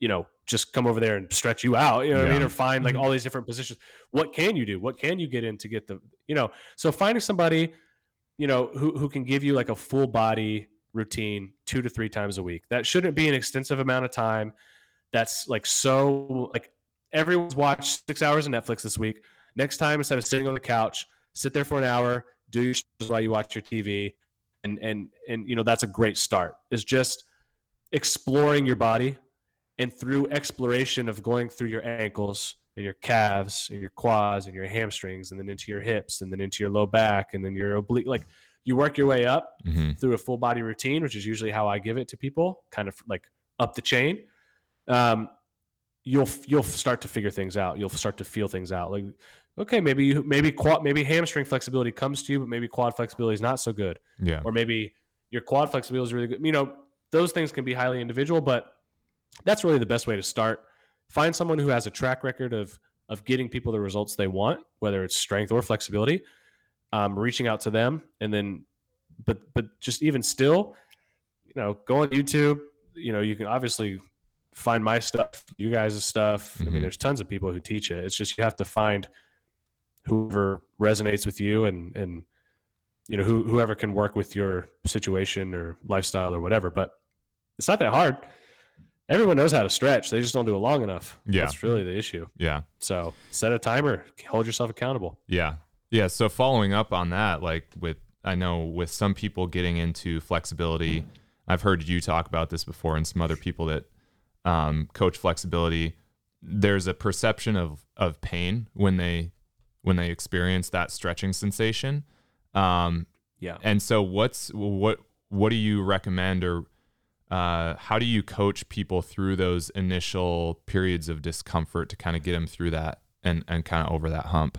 you know just come over there and stretch you out you know what i mean or find like mm-hmm. all these different positions. What can you do? What can you get in to get the you know so finding somebody you know who, who can give you like a full body routine two to three times a week. That shouldn't be an extensive amount of time. That's like so like everyone's watched six hours of netflix this week. Next time instead of sitting on the couch sit there for an hour do your while you watch your tv and and and you know that's a great start is just exploring your body and through exploration of going through your ankles and your calves and your quads and your hamstrings and then into your hips and then into your low back and then your oblique like you work your way up hmm through a full body routine, which is usually how I give it to people, kind of like up the chain. Um, you'll you'll start to figure things out. You'll start to feel things out. Like, okay, maybe you maybe quad maybe hamstring flexibility comes to you, but maybe quad flexibility is not so good, Yeah. or maybe your quad flexibility is really good. You know, those things can be highly individual, but that's really the best way to start. Find someone who has a track record of of getting people the results they want, whether it's strength or flexibility. Um, reaching out to them, and then, but but just even still, you know, go on YouTube. You know, you can obviously find my stuff, you guys' stuff. I Mhm. mean, there's tons of people who teach it. It's just you have to find whoever resonates with you and and you know who, whoever can work with your situation or lifestyle or whatever. But it's not that hard. Everyone knows how to stretch. They just don't do it long enough. Yeah. That's really the issue. Yeah. So set a timer, hold yourself accountable. Yeah. Yeah. So following up on that, like with, I know with some people getting into flexibility, I've heard you talk about this before and some other people that um, coach flexibility. There's a perception of, of pain when they, when they experience that stretching sensation. Um, Yeah. and so what's, what, what do you recommend or uh, how do you coach people through those initial periods of discomfort to kind of get them through that and, and kind of over that hump?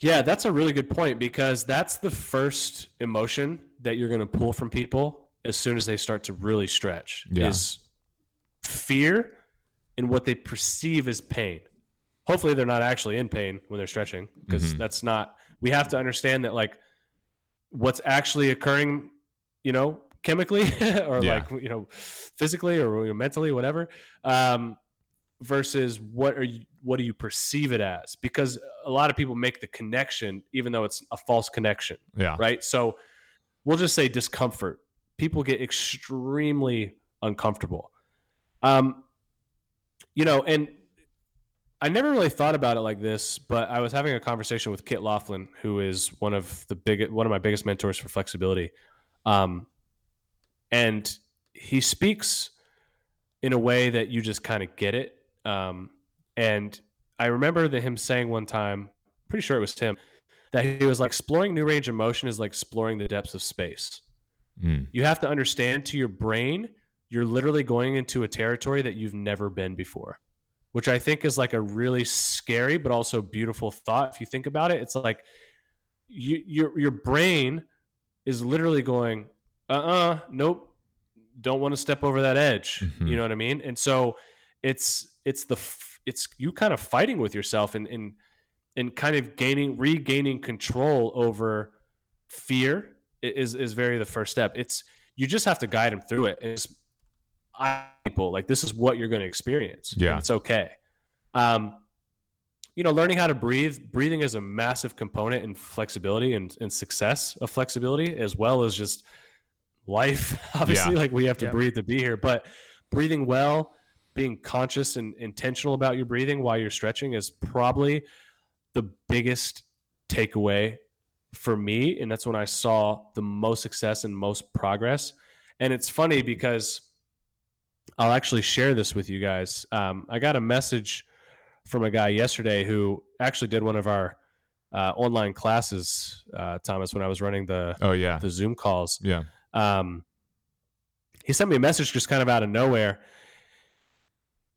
Yeah, that's a really good point because that's the first emotion that you're going to pull from people as soon as they start to really stretch Yeah. is fear and what they perceive as pain. Hopefully they're not actually in pain when they're stretching because Mhm. that's not we have to understand that like what's actually occurring, you know, chemically or Yeah. like you know physically or mentally whatever. Um versus what are you what do you perceive it as because a lot of people make the connection even though it's a false connection Yeah. right so we'll just say discomfort people get extremely uncomfortable um you know and i never really thought about it like this but i was having a conversation with kit laughlin who is one of the big one of my biggest mentors for flexibility. Um and he speaks in a way that you just kind of get it. Um and i remember that him saying one time pretty sure it was tim that he was like exploring new range of motion is like exploring the depths of space. Mm. you have to understand to your brain you're literally going into a territory that you've never been before which i think is like a really scary but also beautiful thought if you think about it. It's like you, your your brain is literally going uh-uh nope don't want to step over that edge Mhm. you know what i mean? And so it's it's the it's you kind of fighting with yourself and and and kind of gaining regaining control over fear is is very the first step. It's you just have to guide them through it. It's people like this is what you're going to experience Yeah. it's okay um you know, learning how to breathe, breathing is a massive component in flexibility and, and success of flexibility, as well as just life. Obviously, Yeah. like we have to Yeah. breathe to be here, but breathing well, being conscious and intentional about your breathing while you're stretching is probably the biggest takeaway for me. And that's when I saw the most success and most progress. And it's funny because I'll actually share this with you guys. Um, I got a message from a guy yesterday who actually did one of our uh, online classes, uh, Thomas, when I was running the Oh yeah. the Zoom calls. Yeah. Um, he sent me a message just kind of out of nowhere,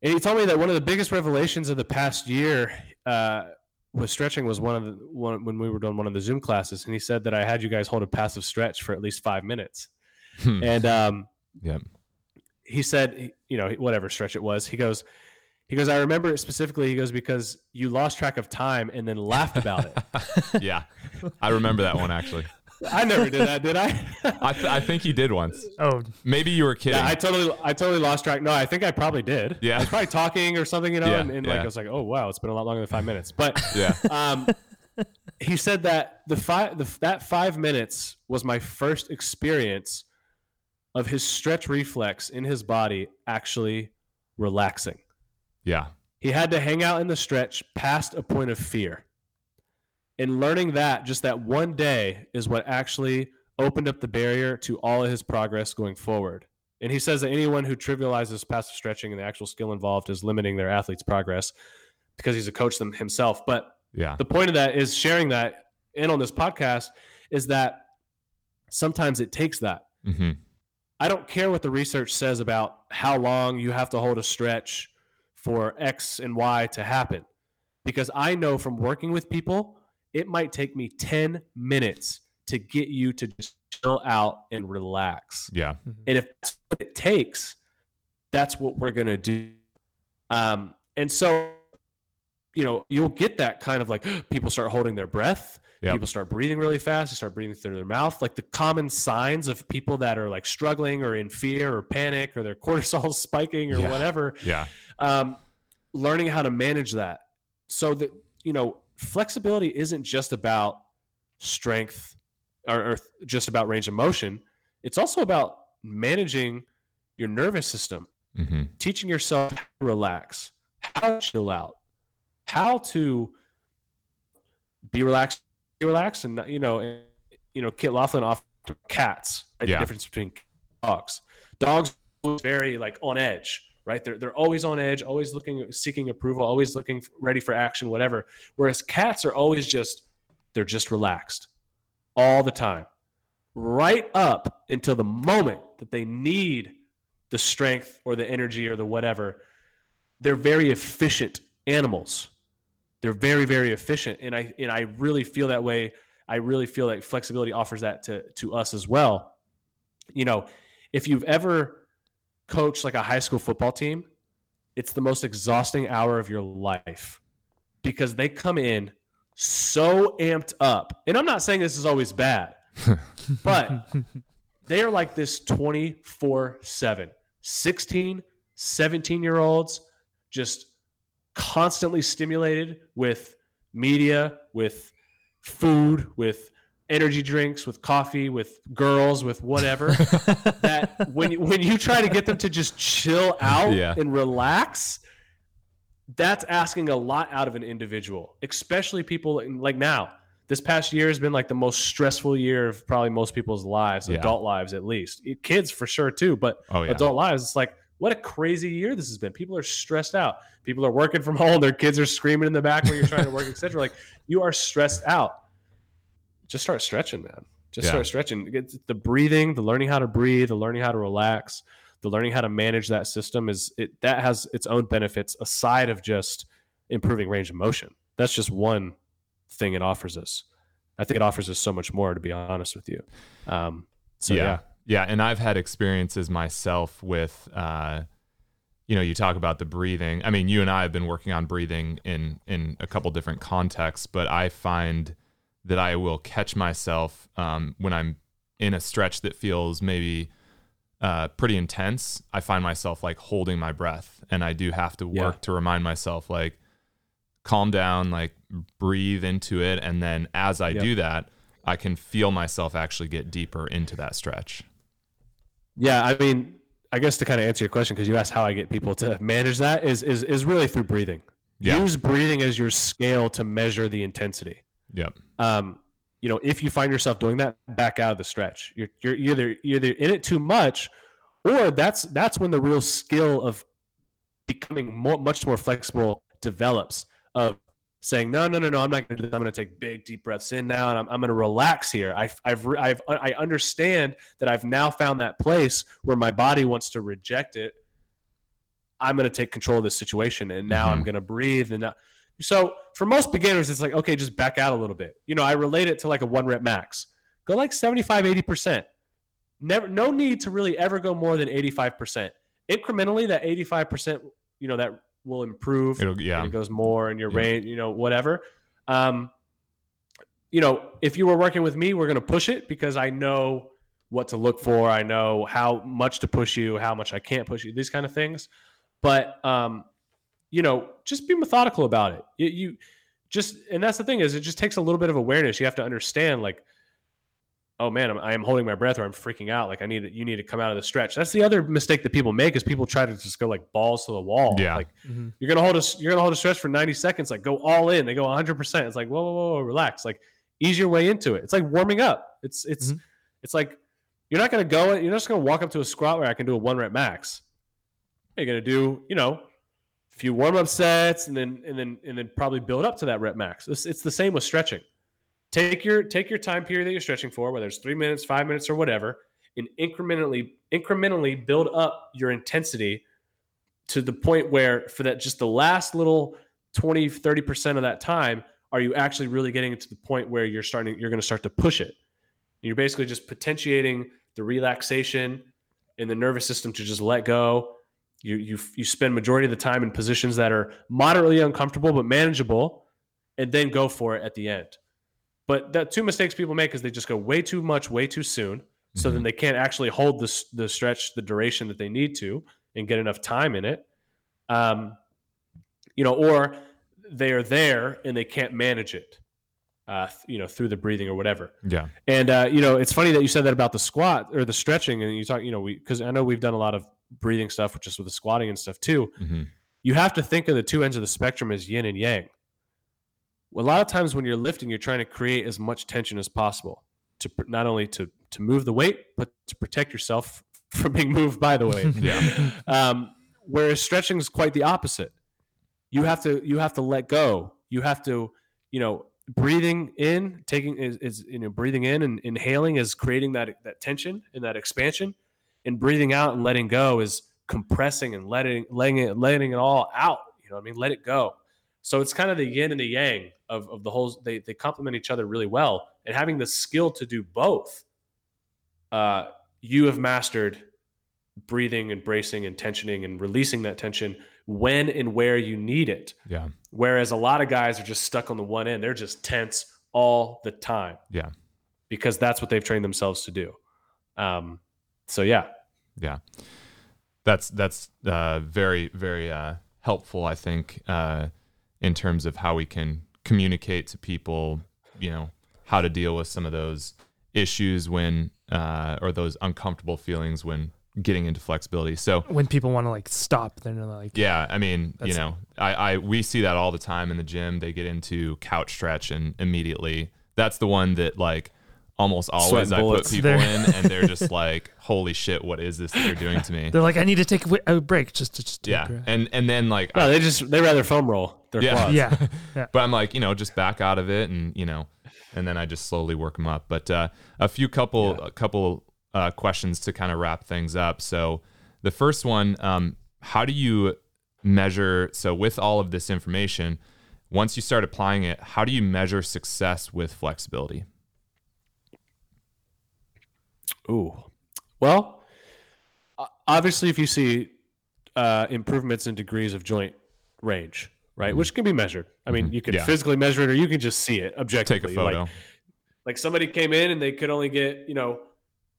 and he told me that one of the biggest revelations of the past year uh, with stretching was one of the one when we were doing one of the Zoom classes, and he said that I had you guys hold a passive stretch for at least five minutes, Hmm. and um, Yep. He said, you know, whatever stretch it was, he goes, he goes, I remember it specifically. He goes because you lost track of time and then laughed about it. yeah. I remember that one actually. I never did that, did I? I, th- I think you did once. Oh, Maybe you were kidding. Yeah, I totally, I totally lost track. No, I think I probably did. Yeah. I was probably talking or something, you know, Yeah, and, and like. I was like, oh wow, it's been a lot longer than five minutes. But yeah. um, he said that the five, the, that five minutes was my first experience of his stretch reflex in his body actually relaxing. Yeah. He had to hang out in the stretch past a point of fear. And learning that just that one day is what actually opened up the barrier to all of his progress going forward. And he says that anyone who trivializes passive stretching and the actual skill involved is limiting their athlete's progress because he's a coach them himself. But Yeah. the point of that is sharing that in on this podcast is that sometimes it takes that. hmm I don't care what the research says about how long you have to hold a stretch for X and Y to happen. Because I know from working with people, it might take me 10 minutes to get you to just chill out and relax. Yeah. And if that's what it takes, that's what we're going to do. Um, and so, you know, you'll get that kind of like people start holding their breath. Yep. People start breathing really fast. They start breathing through their mouth. Like the common signs of people that are like struggling or in fear or panic or their cortisol spiking or Yeah. whatever. Yeah. Um, learning how to manage that so that, you know, flexibility isn't just about strength or, or just about range of motion. It's also about managing your nervous system, hmm teaching yourself how to relax, how to chill out, how to be relaxed, be relaxed, and you know, and, you know, Kit Laughlin off cats. Right? Yeah. The difference between dogs. Dogs are very like on edge, right? They're they're always on edge, always looking, seeking approval, always looking ready for action, whatever. Whereas cats are always just they're just relaxed all the time, right up until the moment that they need the strength or the energy or the whatever. They're very efficient animals. They're very, very efficient. And I and I really feel that way. I really feel like flexibility offers that to to us as well. You know, if you've ever coached like a high school football team, it's the most exhausting hour of your life because they come in so amped up. And I'm not saying this is always bad, but they are like this 24 7 16 17 year olds just constantly stimulated with media with food with energy drinks with coffee with girls with whatever that when you- when you try to get them to just chill out Yeah. and relax that's asking a lot out of an individual especially people like now this past year has been like the most stressful year of probably most people's lives Yeah. adult lives at least kids for sure too but Oh yeah. adult lives it's like what a crazy year this has been. People are stressed out. People are working from home. Their kids are screaming in the back when you're trying to work etc like you are stressed out. Just start stretching man. Just Yeah. start stretching the breathing the learning how to breathe the learning how to relax the learning how to manage that system is it that has its own benefits aside of just improving range of motion. That's just one thing it offers us. I think it offers us so much more to be honest with you. Um so yeah. yeah, yeah. And I've had experiences myself with, uh, you know, you talk about the breathing. I mean, you and I have been working on breathing in in a couple different contexts, but I find that I will catch myself um, when I'm in a stretch that feels maybe uh, pretty intense. I find myself like holding my breath, and I do have to work Yeah. to remind myself like, calm down, like breathe into it, and then as I Yep. do that, I can feel myself actually get deeper into that stretch. Yeah, I mean, I guess to kind of answer your question, because you asked how I get people to manage that, is is is really through breathing. Yeah. Use breathing as your scale to measure the intensity. Yeah. Um, you know, if you find yourself doing that, back out of the stretch. You're you're either you're either in it too much, or that's that's when the real skill of becoming more much more flexible develops. Of saying no no no no I'm not going to do this. I'm going to take big deep breaths in now, and I'm, I'm going to relax here. I've I've I've I understand that I've now found that place where my body wants to reject it. I'm going to take control of this situation, and now I'm Mhm. going to breathe. And now, so for most beginners, it's like okay, just back out a little bit. You know, I relate it to like a one rep max. Go like 75, 80 percent. Never, no need to really ever go more than 85 percent. Incrementally, that 85 percent, you know, that will improve It'll yeah. it goes more in your Yeah. range, you know, whatever. Um, you know, if you were working with me, we're going to push it because I know what to look for. I know how much to push you, how much I can't push you, these kind of things. But, um, you know, just be methodical about it. You, you just, and that's the thing is it just takes a little bit of awareness. You have to understand like, oh man, I'm, I am holding my breath or I'm freaking out. Like I need, you need to come out of the stretch. That's the other mistake that people make is people try to just go like balls to the wall. Yeah. Like, Mhm. you're gonna hold a you're gonna hold a stretch for 90 seconds. Like go all in. They go 100. percent It's like whoa, whoa, whoa, whoa, relax. Like ease your way into it. It's like warming up. It's it's Mhm. it's like you're not gonna go. You're not just gonna walk up to a squat where I can do a one rep max. You're gonna do you know a few warm up sets and then and then and then probably build up to that rep max. It's, it's the same with stretching. Take your take your time period that you're stretching for, whether it's three minutes, five minutes, or whatever, and incrementally incrementally build up your intensity to the point where for that just the last little 20 30% of that time are you actually really getting to the point where you're starting you're going to start to push it. You're basically just potentiating the relaxation in the nervous system to just let go. You you you spend majority of the time in positions that are moderately uncomfortable but manageable and then go for it at the end but the two mistakes people make is they just go way too much way too soon. So then they can't actually hold the, the stretch the duration that they need to and get enough time in it. Um, you know or they are there and they can't manage it uh, you know through the breathing or whatever. Yeah. and uh, you know it's funny that you said that about the squat or the stretching and you talk you know we because i know we've done a lot of breathing stuff which is with the squatting and stuff too. Hmm you have to think of the two ends of the spectrum as yin and yang. A lot of times when you're lifting, you're trying to create as much tension as possible to not only to to move the weight, but to protect yourself from being moved by the weight. Yeah. um, whereas stretching is quite the opposite. You have to you have to let go. You have to you know breathing in, taking is, is you know breathing in and inhaling is creating that that tension and that expansion, and breathing out and letting go is compressing and letting letting it letting it all out. You know what I mean? Let it go. So it's kind of the yin and the yang of, of the whole. They they complement each other really well, and having the skill to do both. Uh, you have mastered breathing and bracing and tensioning and releasing that tension when and where you need it. Yeah. Whereas a lot of guys are just stuck on the one end. They're just tense all the time. Yeah. Because that's what they've trained themselves to do. Um, so yeah. Yeah. That's that's uh, very very uh, helpful. I think uh, in terms of how we can communicate to people, you know, how to deal with some of those issues when uh, or those uncomfortable feelings when getting into flexibility. So when people want to like stop, they're like, yeah, I mean, you know, I, I we see that all the time in the gym. They get into couch stretch and immediately that's the one that like almost always I put people They're- in and they're just like, holy shit, what is this that you're doing to me? they're like, I need to take a, break just to just yeah, and and then like No, they just they rather foam roll their Yeah. quads. yeah, yeah. but I'm like, you know, just back out of it, and you know, and then I just slowly work them up. But uh, a few couple, a couple uh, questions to kind of wrap things up. So the first one, um, how do you measure? So with all of this information, once you start applying it, how do you measure success with flexibility? Ooh. Well, obviously, if you see uh, improvements in degrees of joint range, right, which can be measured. I mean, Mhm. you can Yeah. physically measure it, or you can just see it objectively. Take a photo. Like, like somebody came in and they could only get you know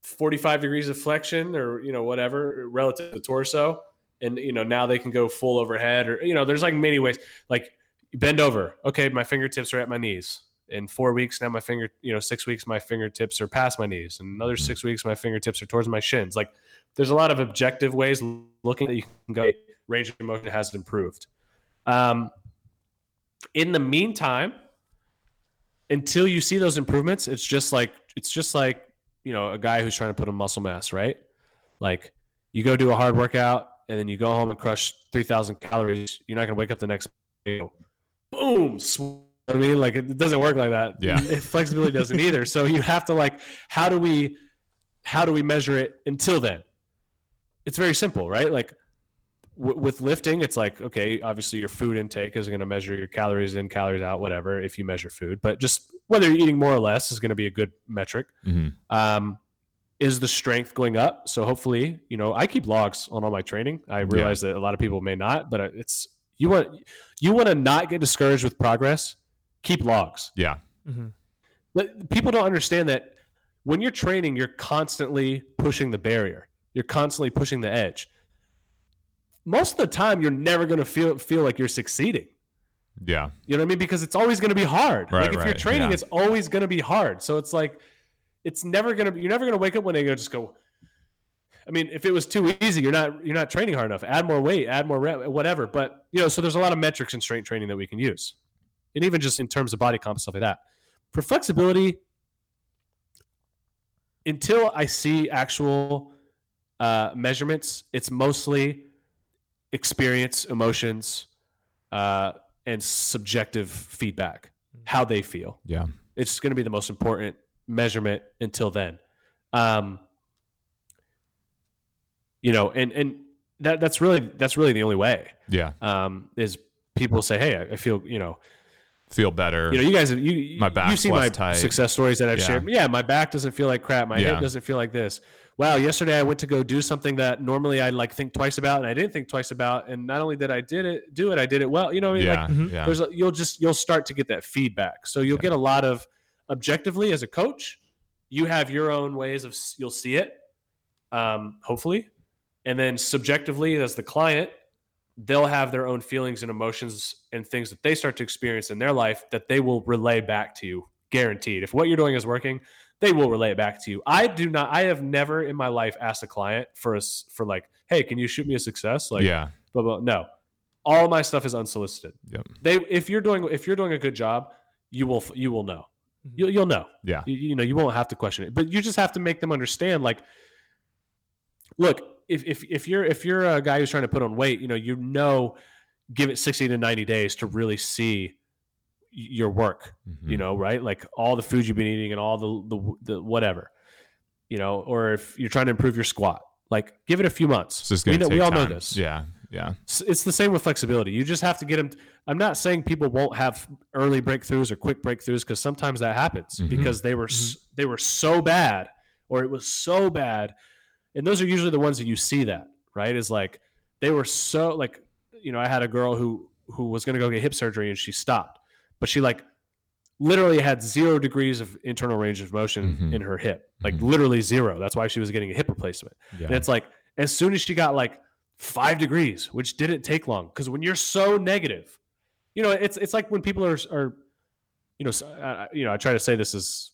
45 degrees of flexion or you know whatever relative to the torso and you know now they can go full overhead or you know there's like many ways like bend over. Okay, my fingertips are at my knees. In four weeks now, my finger, you know, six weeks, my fingertips are past my knees. And another Mhm. six weeks, my fingertips are towards my shins. Like there's a lot of objective ways looking that you can go. Range of motion has improved. Um, in the meantime, until you see those improvements, it's just like it's just like you know a guy who's trying to put on muscle mass, right? Like you go do a hard workout and then you go home and crush three thousand calories. You're not gonna wake up the next day, and go, boom. I mean, like it doesn't work like that. Yeah. flexibility doesn't either. So you have to like, how do we, how do we measure it until then? It's very simple, right? Like w- with lifting, it's like okay, obviously your food intake is going to measure your calories in, calories out, whatever. If you measure food, but just whether you're eating more or less is going to be a good metric. Mhm. Um, is the strength going up? So hopefully, you know, I keep logs on all my training. I realize that a lot of people may not, but it's you want you want to not get discouraged with progress. Keep logs. Yeah. Mhm. But people don't understand that when you're training, you're constantly pushing the barrier. You're constantly pushing the edge. Most of the time, you're never going to feel feel like you're succeeding. Yeah. You know what I mean? Because it's always going to be hard. Right, like if you're training, yeah. it's always going to be hard. So it's like, it's never going to. You're never going to wake up one day and go, just go. I mean, if it was too easy, you're not you're not training hard enough. Add more weight, add more rep, whatever. But you know, so there's a lot of metrics in strength training that we can use, and even just in terms of body comp and stuff like that. For flexibility, until I see actual uh, measurements, it's mostly experience, emotions, uh, and subjective feedback, how they feel. Yeah. It's going to be the most important measurement until then. Um, you know, and and that that's really that's really the only way. Yeah. Um, is people say, "Hey, I- I feel," you know, Feel better. you know, you guys, have, you My back you see my less tight. success stories that I've Yeah. shared. Yeah, my back doesn't feel like crap. My Yeah. hip doesn't feel like this. Wow, yesterday I went to go do something that normally I'd like think twice about, and I didn't think twice about. And not only did I did it do it, I did it well. You know, what I mean? yeah. like Mhm. yeah. there's a, you'll just you'll start to get that feedback. So you'll Yeah. get a lot of objectively as a coach, you have your own ways of you'll see it, um, hopefully, and then subjectively as the client, they'll have their own feelings and emotions and things that they start to experience in their life that they will relay back to you, guaranteed. If what you're doing is working, they will relay it back to you. I do not. I have never in my life asked a client for us for like, hey, can you shoot me a success? Like, yeah. blah blah. No, all my stuff is unsolicited. Yep. They if you're doing if you're doing a good job, you will you will know. Mhm. You'll you'll know. Yeah. You, you know you won't have to question it, but you just have to make them understand. Like, look, if if if you're if you're a guy who's trying to put on weight, you know you know, give it sixty to ninety days to really see y- your work Mhm. you know, right? Like all the food you've been eating and all the, the the whatever, you know, or if you're trying to improve your squat, like give it a few months. It's just we gonna know, take we all know this. Yeah. Yeah. It's the same with flexibility. You just have to get them. I'm not saying people won't have early breakthroughs or quick breakthroughs because sometimes that happens Mhm. because they were s they were so bad or it was so bad, and those are usually the ones that you see that right is like they were so like you know I had a girl who who was going to go get hip surgery and she stopped, but she like literally had zero degrees of internal range of motion Mhm. in her hip, like Mhm. literally zero. That's why she was getting a hip replacement. Yeah. And it's like as soon as she got like five degrees, which didn't take long, because when you're so negative, you know, it's it's like when people are are, you know, s- uh, you know, I try to say this as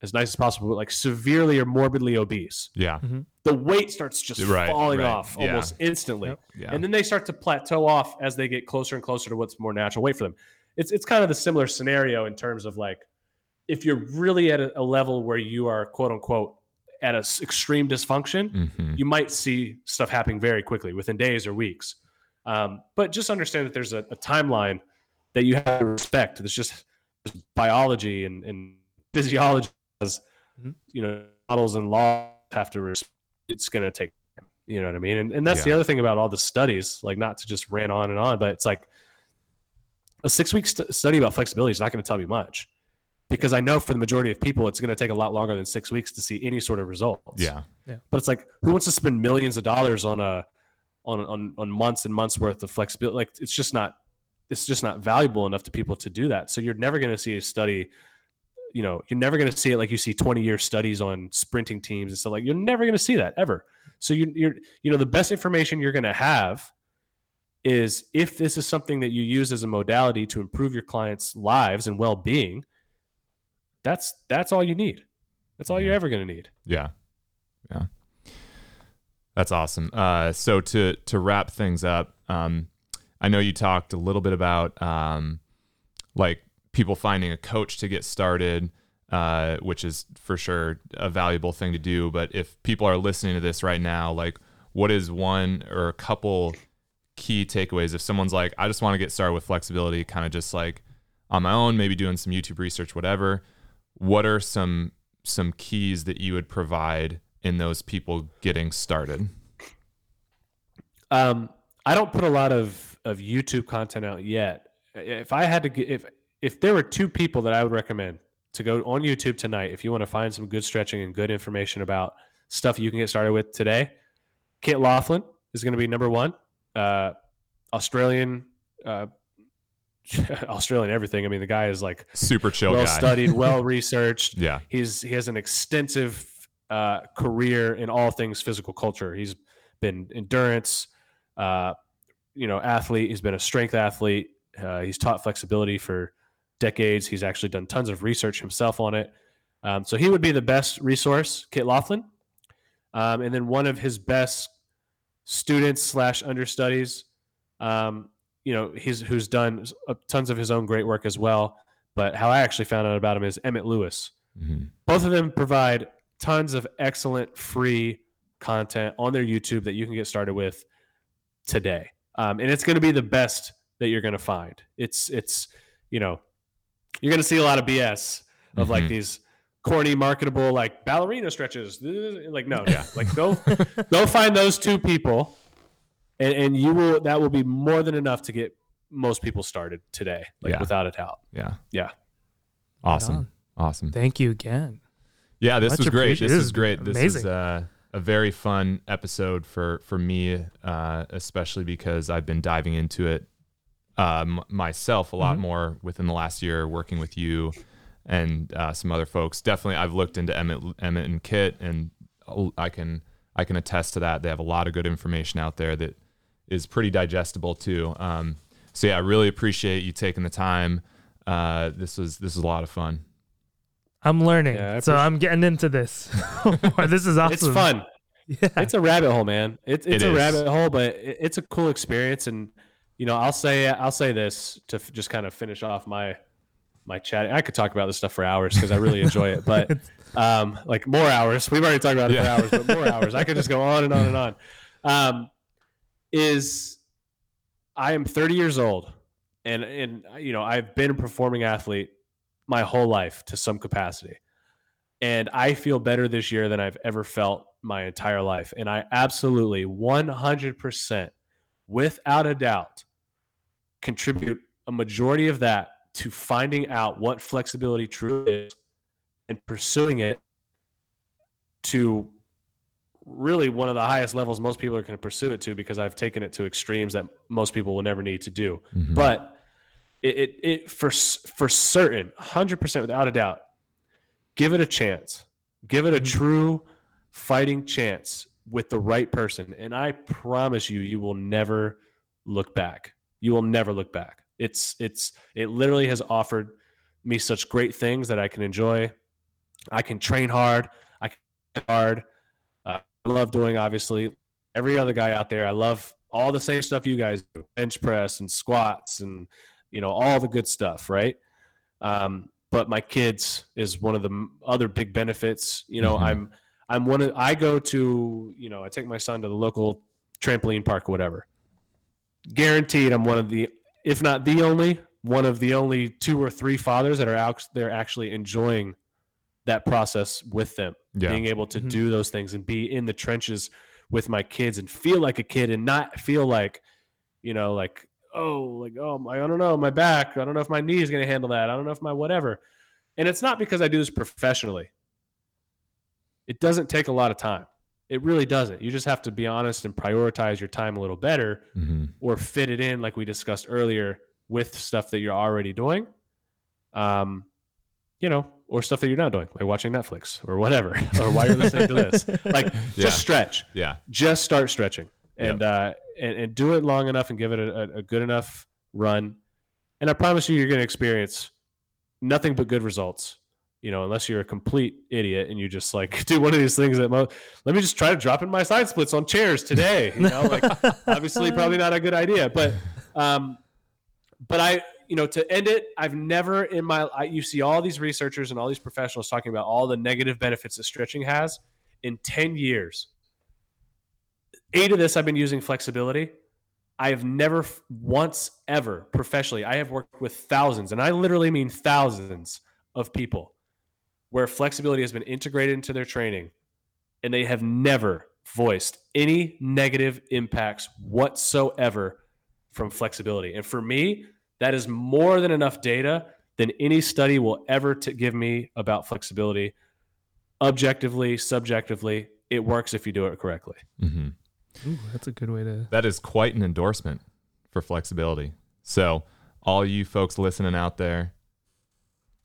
as nice as possible, but like severely or morbidly obese, yeah. the weight starts just Right, falling right, off yeah. almost instantly, Yep. Yeah. and then they start to plateau off as they get closer and closer to what's more natural weight for them. It's it's kind of the similar scenario in terms of like if you're really at a, a level where you are quote unquote at an extreme dysfunction, Mhm. you might see stuff happening very quickly within days or weeks. Um, but just understand that there's a, a timeline that you have to respect. There's just biology and, and physiology, as Mhm. you know, models and laws have to. Res- it's going to take. You know what I mean? And, and that's the other thing about all the studies, like not to just ran on and on, but it's like a six week st- study about flexibility is not going to tell me much because I know for the majority of people, it's going to take a lot longer than six weeks to see any sort of results. Yeah. but it's like who wants to spend millions of dollars on a on on on months and months worth of flexibility like it's just not it's just not valuable enough to people to do that. So you're never going to see a study you know you're never going to see it like you see 20 year studies on sprinting teams and stuff like you're never going to see that ever. So you, you're you know the best information you're going to have is if this is something that you use as a modality to improve your clients' lives and well-being, that's that's all you need. That's all you're ever going to need. Yeah. Yeah. That's awesome. Uh, so to to wrap things up, um, I know you talked a little bit about um, like people finding a coach to get started, uh, which is for sure a valuable thing to do. But if people are listening to this right now, like, what is one or a couple key takeaways? If someone's like, I just want to get started with flexibility, kind of just like on my own, maybe doing some YouTube research, whatever. What are some some keys that you would provide in those people getting started? Um, I don't put a lot of of YouTube content out yet. If I had to, get, if if there were two people that I would recommend to go on YouTube tonight, if you want to find some good stretching and good information about stuff you can get started with today, Kit Laughlin is going to be number one. Uh, Australian, uh, Australian everything. I mean, the guy is like Super chill well guy. studied, well researched. Yeah. He's he has an extensive uh, career in all things physical culture. He's been endurance, uh, you know, athlete. He's been a strength athlete. Uh, he's taught flexibility for decades. He's actually done tons of research himself on it. Um, so he would be the best resource, Kit Laughlin. Um, and then one of his best students slash understudies, um, you know, he's who's done uh, tons of his own great work as well. But how I actually found out about him is Emmet Louis Mhm. both of them provide tons of excellent free content on their YouTube that you can get started with today. Um, and it's going to be the best that you're going to find. It's it's you know you're going to see a lot of BS of like Mhm. these corny marketable like ballerina stretches. Like no, yeah, like go go find those two people, and, and you will that will be more than enough to get most people started today, like Yeah. without a doubt. Yeah. Yeah. Awesome. on. Awesome. Thank you again. Yeah, this Much was great. This This is is great. This is amazing. uh, a very fun episode for for me, uh, especially because I've been diving into it um, myself a lot Mhm. more within the last year, working with you and uh, some other folks. Definitely, I've looked into Emmet, Emmet and Kit, and I can I can attest to that. They have a lot of good information out there that is pretty digestible too. Um, so yeah, I really appreciate you taking the time. Uh, this was this was a lot of fun. I'm learning, Yeah, so I'm getting into this. this is awesome. It's fun. Yeah. it's a rabbit hole, man. It's it's It a is. rabbit hole, but it, it's a cool experience. And you know, I'll say I'll say this to f- just kind of finish off my my chat. I could talk about this stuff for hours because I really enjoy it, but um, like more hours. We've already talked about it Yeah. for hours, but more hours. I could just go on and on and on. Um, is I am 30 years old, and and you know I've been a performing athlete my whole life to some capacity. And I feel better this year than I've ever felt my entire life. And I absolutely 100%, without a doubt, contribute a majority of that to finding out what flexibility truly is and pursuing it to really one of the highest levels most people are going to pursue it to because I've taken it to extremes that most people will never need to do. Mhm. but it, it, it for for certain 100% without a doubt give it a chance. Give it a Mhm. true fighting chance with the right person. And i promise you you will never look back. You will never look back it's it's it literally has offered me such great things that i can enjoy. I can train hard. I can hard. Uh, i love doing obviously every other guy out there. I love all the same stuff you guys do bench press and squats and you know all the good stuff right? Um, but my kids is one of the other big benefits you know Mhm. i'm i'm one of i go to you know i take my son to the local trampoline park or whatever. Guaranteed i'm one of the if not the only one of the only two or three fathers that are out there actually enjoying that process with them Yeah. being able to Mhm. do those things and be in the trenches with my kids and feel like a kid and not feel like you know like oh like oh my, i don't know my back i don't know if my knee is going to handle that i don't know if my whatever and it's not because i do this professionally it doesn't take a lot of time it really doesn't you just have to be honest and prioritize your time a little better Mhm. or fit it in like we discussed earlier with stuff that you're already doing um you know or stuff that you're not doing like watching netflix or whatever or while you're listening to this like Yeah. just stretch Yeah. just start stretching and uh, and, and do it long enough and give it a, a good enough run, and I promise you, you're going to experience nothing but good results. You know, unless you're a complete idiot and you just like do one of these things that mo- let me just try to drop in my side splits on chairs today. You know, like obviously probably not a good idea, but um, but I you know to end it, I've never in my I, you see all these researchers and all these professionals talking about all the negative benefits that stretching has in ten years. Eight of this I've been using flexibility. I have never once ever professionally, I have worked with thousands, and I literally mean thousands of people where flexibility has been integrated into their training and they have never voiced any negative impacts whatsoever from flexibility. And for me, that is more than enough data than any study will ever to give me about flexibility. Objectively, subjectively, it works if you do it correctly. hmm Ooh, that's a good way to. That is quite an endorsement for flexibility. So, all you folks listening out there,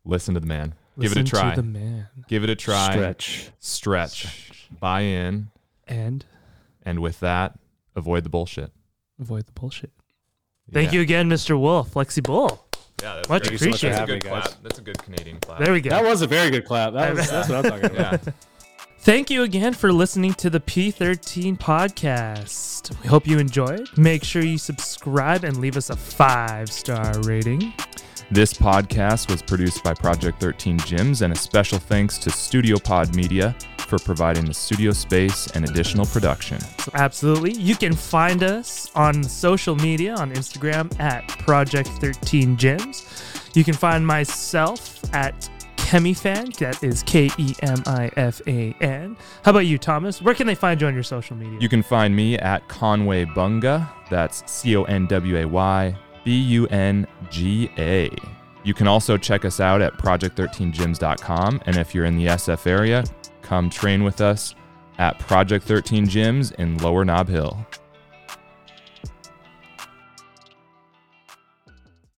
listen to the man. Give it a try. To the man Give it a try. Stretch. Stretch. Buy in. and And with that, avoid the bullshit. avoid the bullshit. Thank Yeah. you again, Mr. Wolf. Flexi Bull. Yeah, that's Much great. Thank you so appreciated. That's a good guys. clap. That's a good Canadian clap. There we go. That was a very good clap. That was, that's what I'm talking about. Yeah. Thank you again for listening to the P13 podcast. We hope you enjoyed. Make sure you subscribe and leave us a five star rating. This podcast was produced by Project 13 Gyms, and a special thanks to Studio Pod Media for providing the studio space and additional production. So absolutely. You can find us on social media on Instagram at Project 13 Gyms. You can find myself at Kemifan. That is K E M I F A N. How about you, Thomas? Where can they find you on your social media? You can find me at Conway Bunga. That's C O N W A Y B U N G A. You can also check us out at project13gyms.com. And if you're in the SF area, come train with us at Project 13 Gyms in Lower Nob Hill.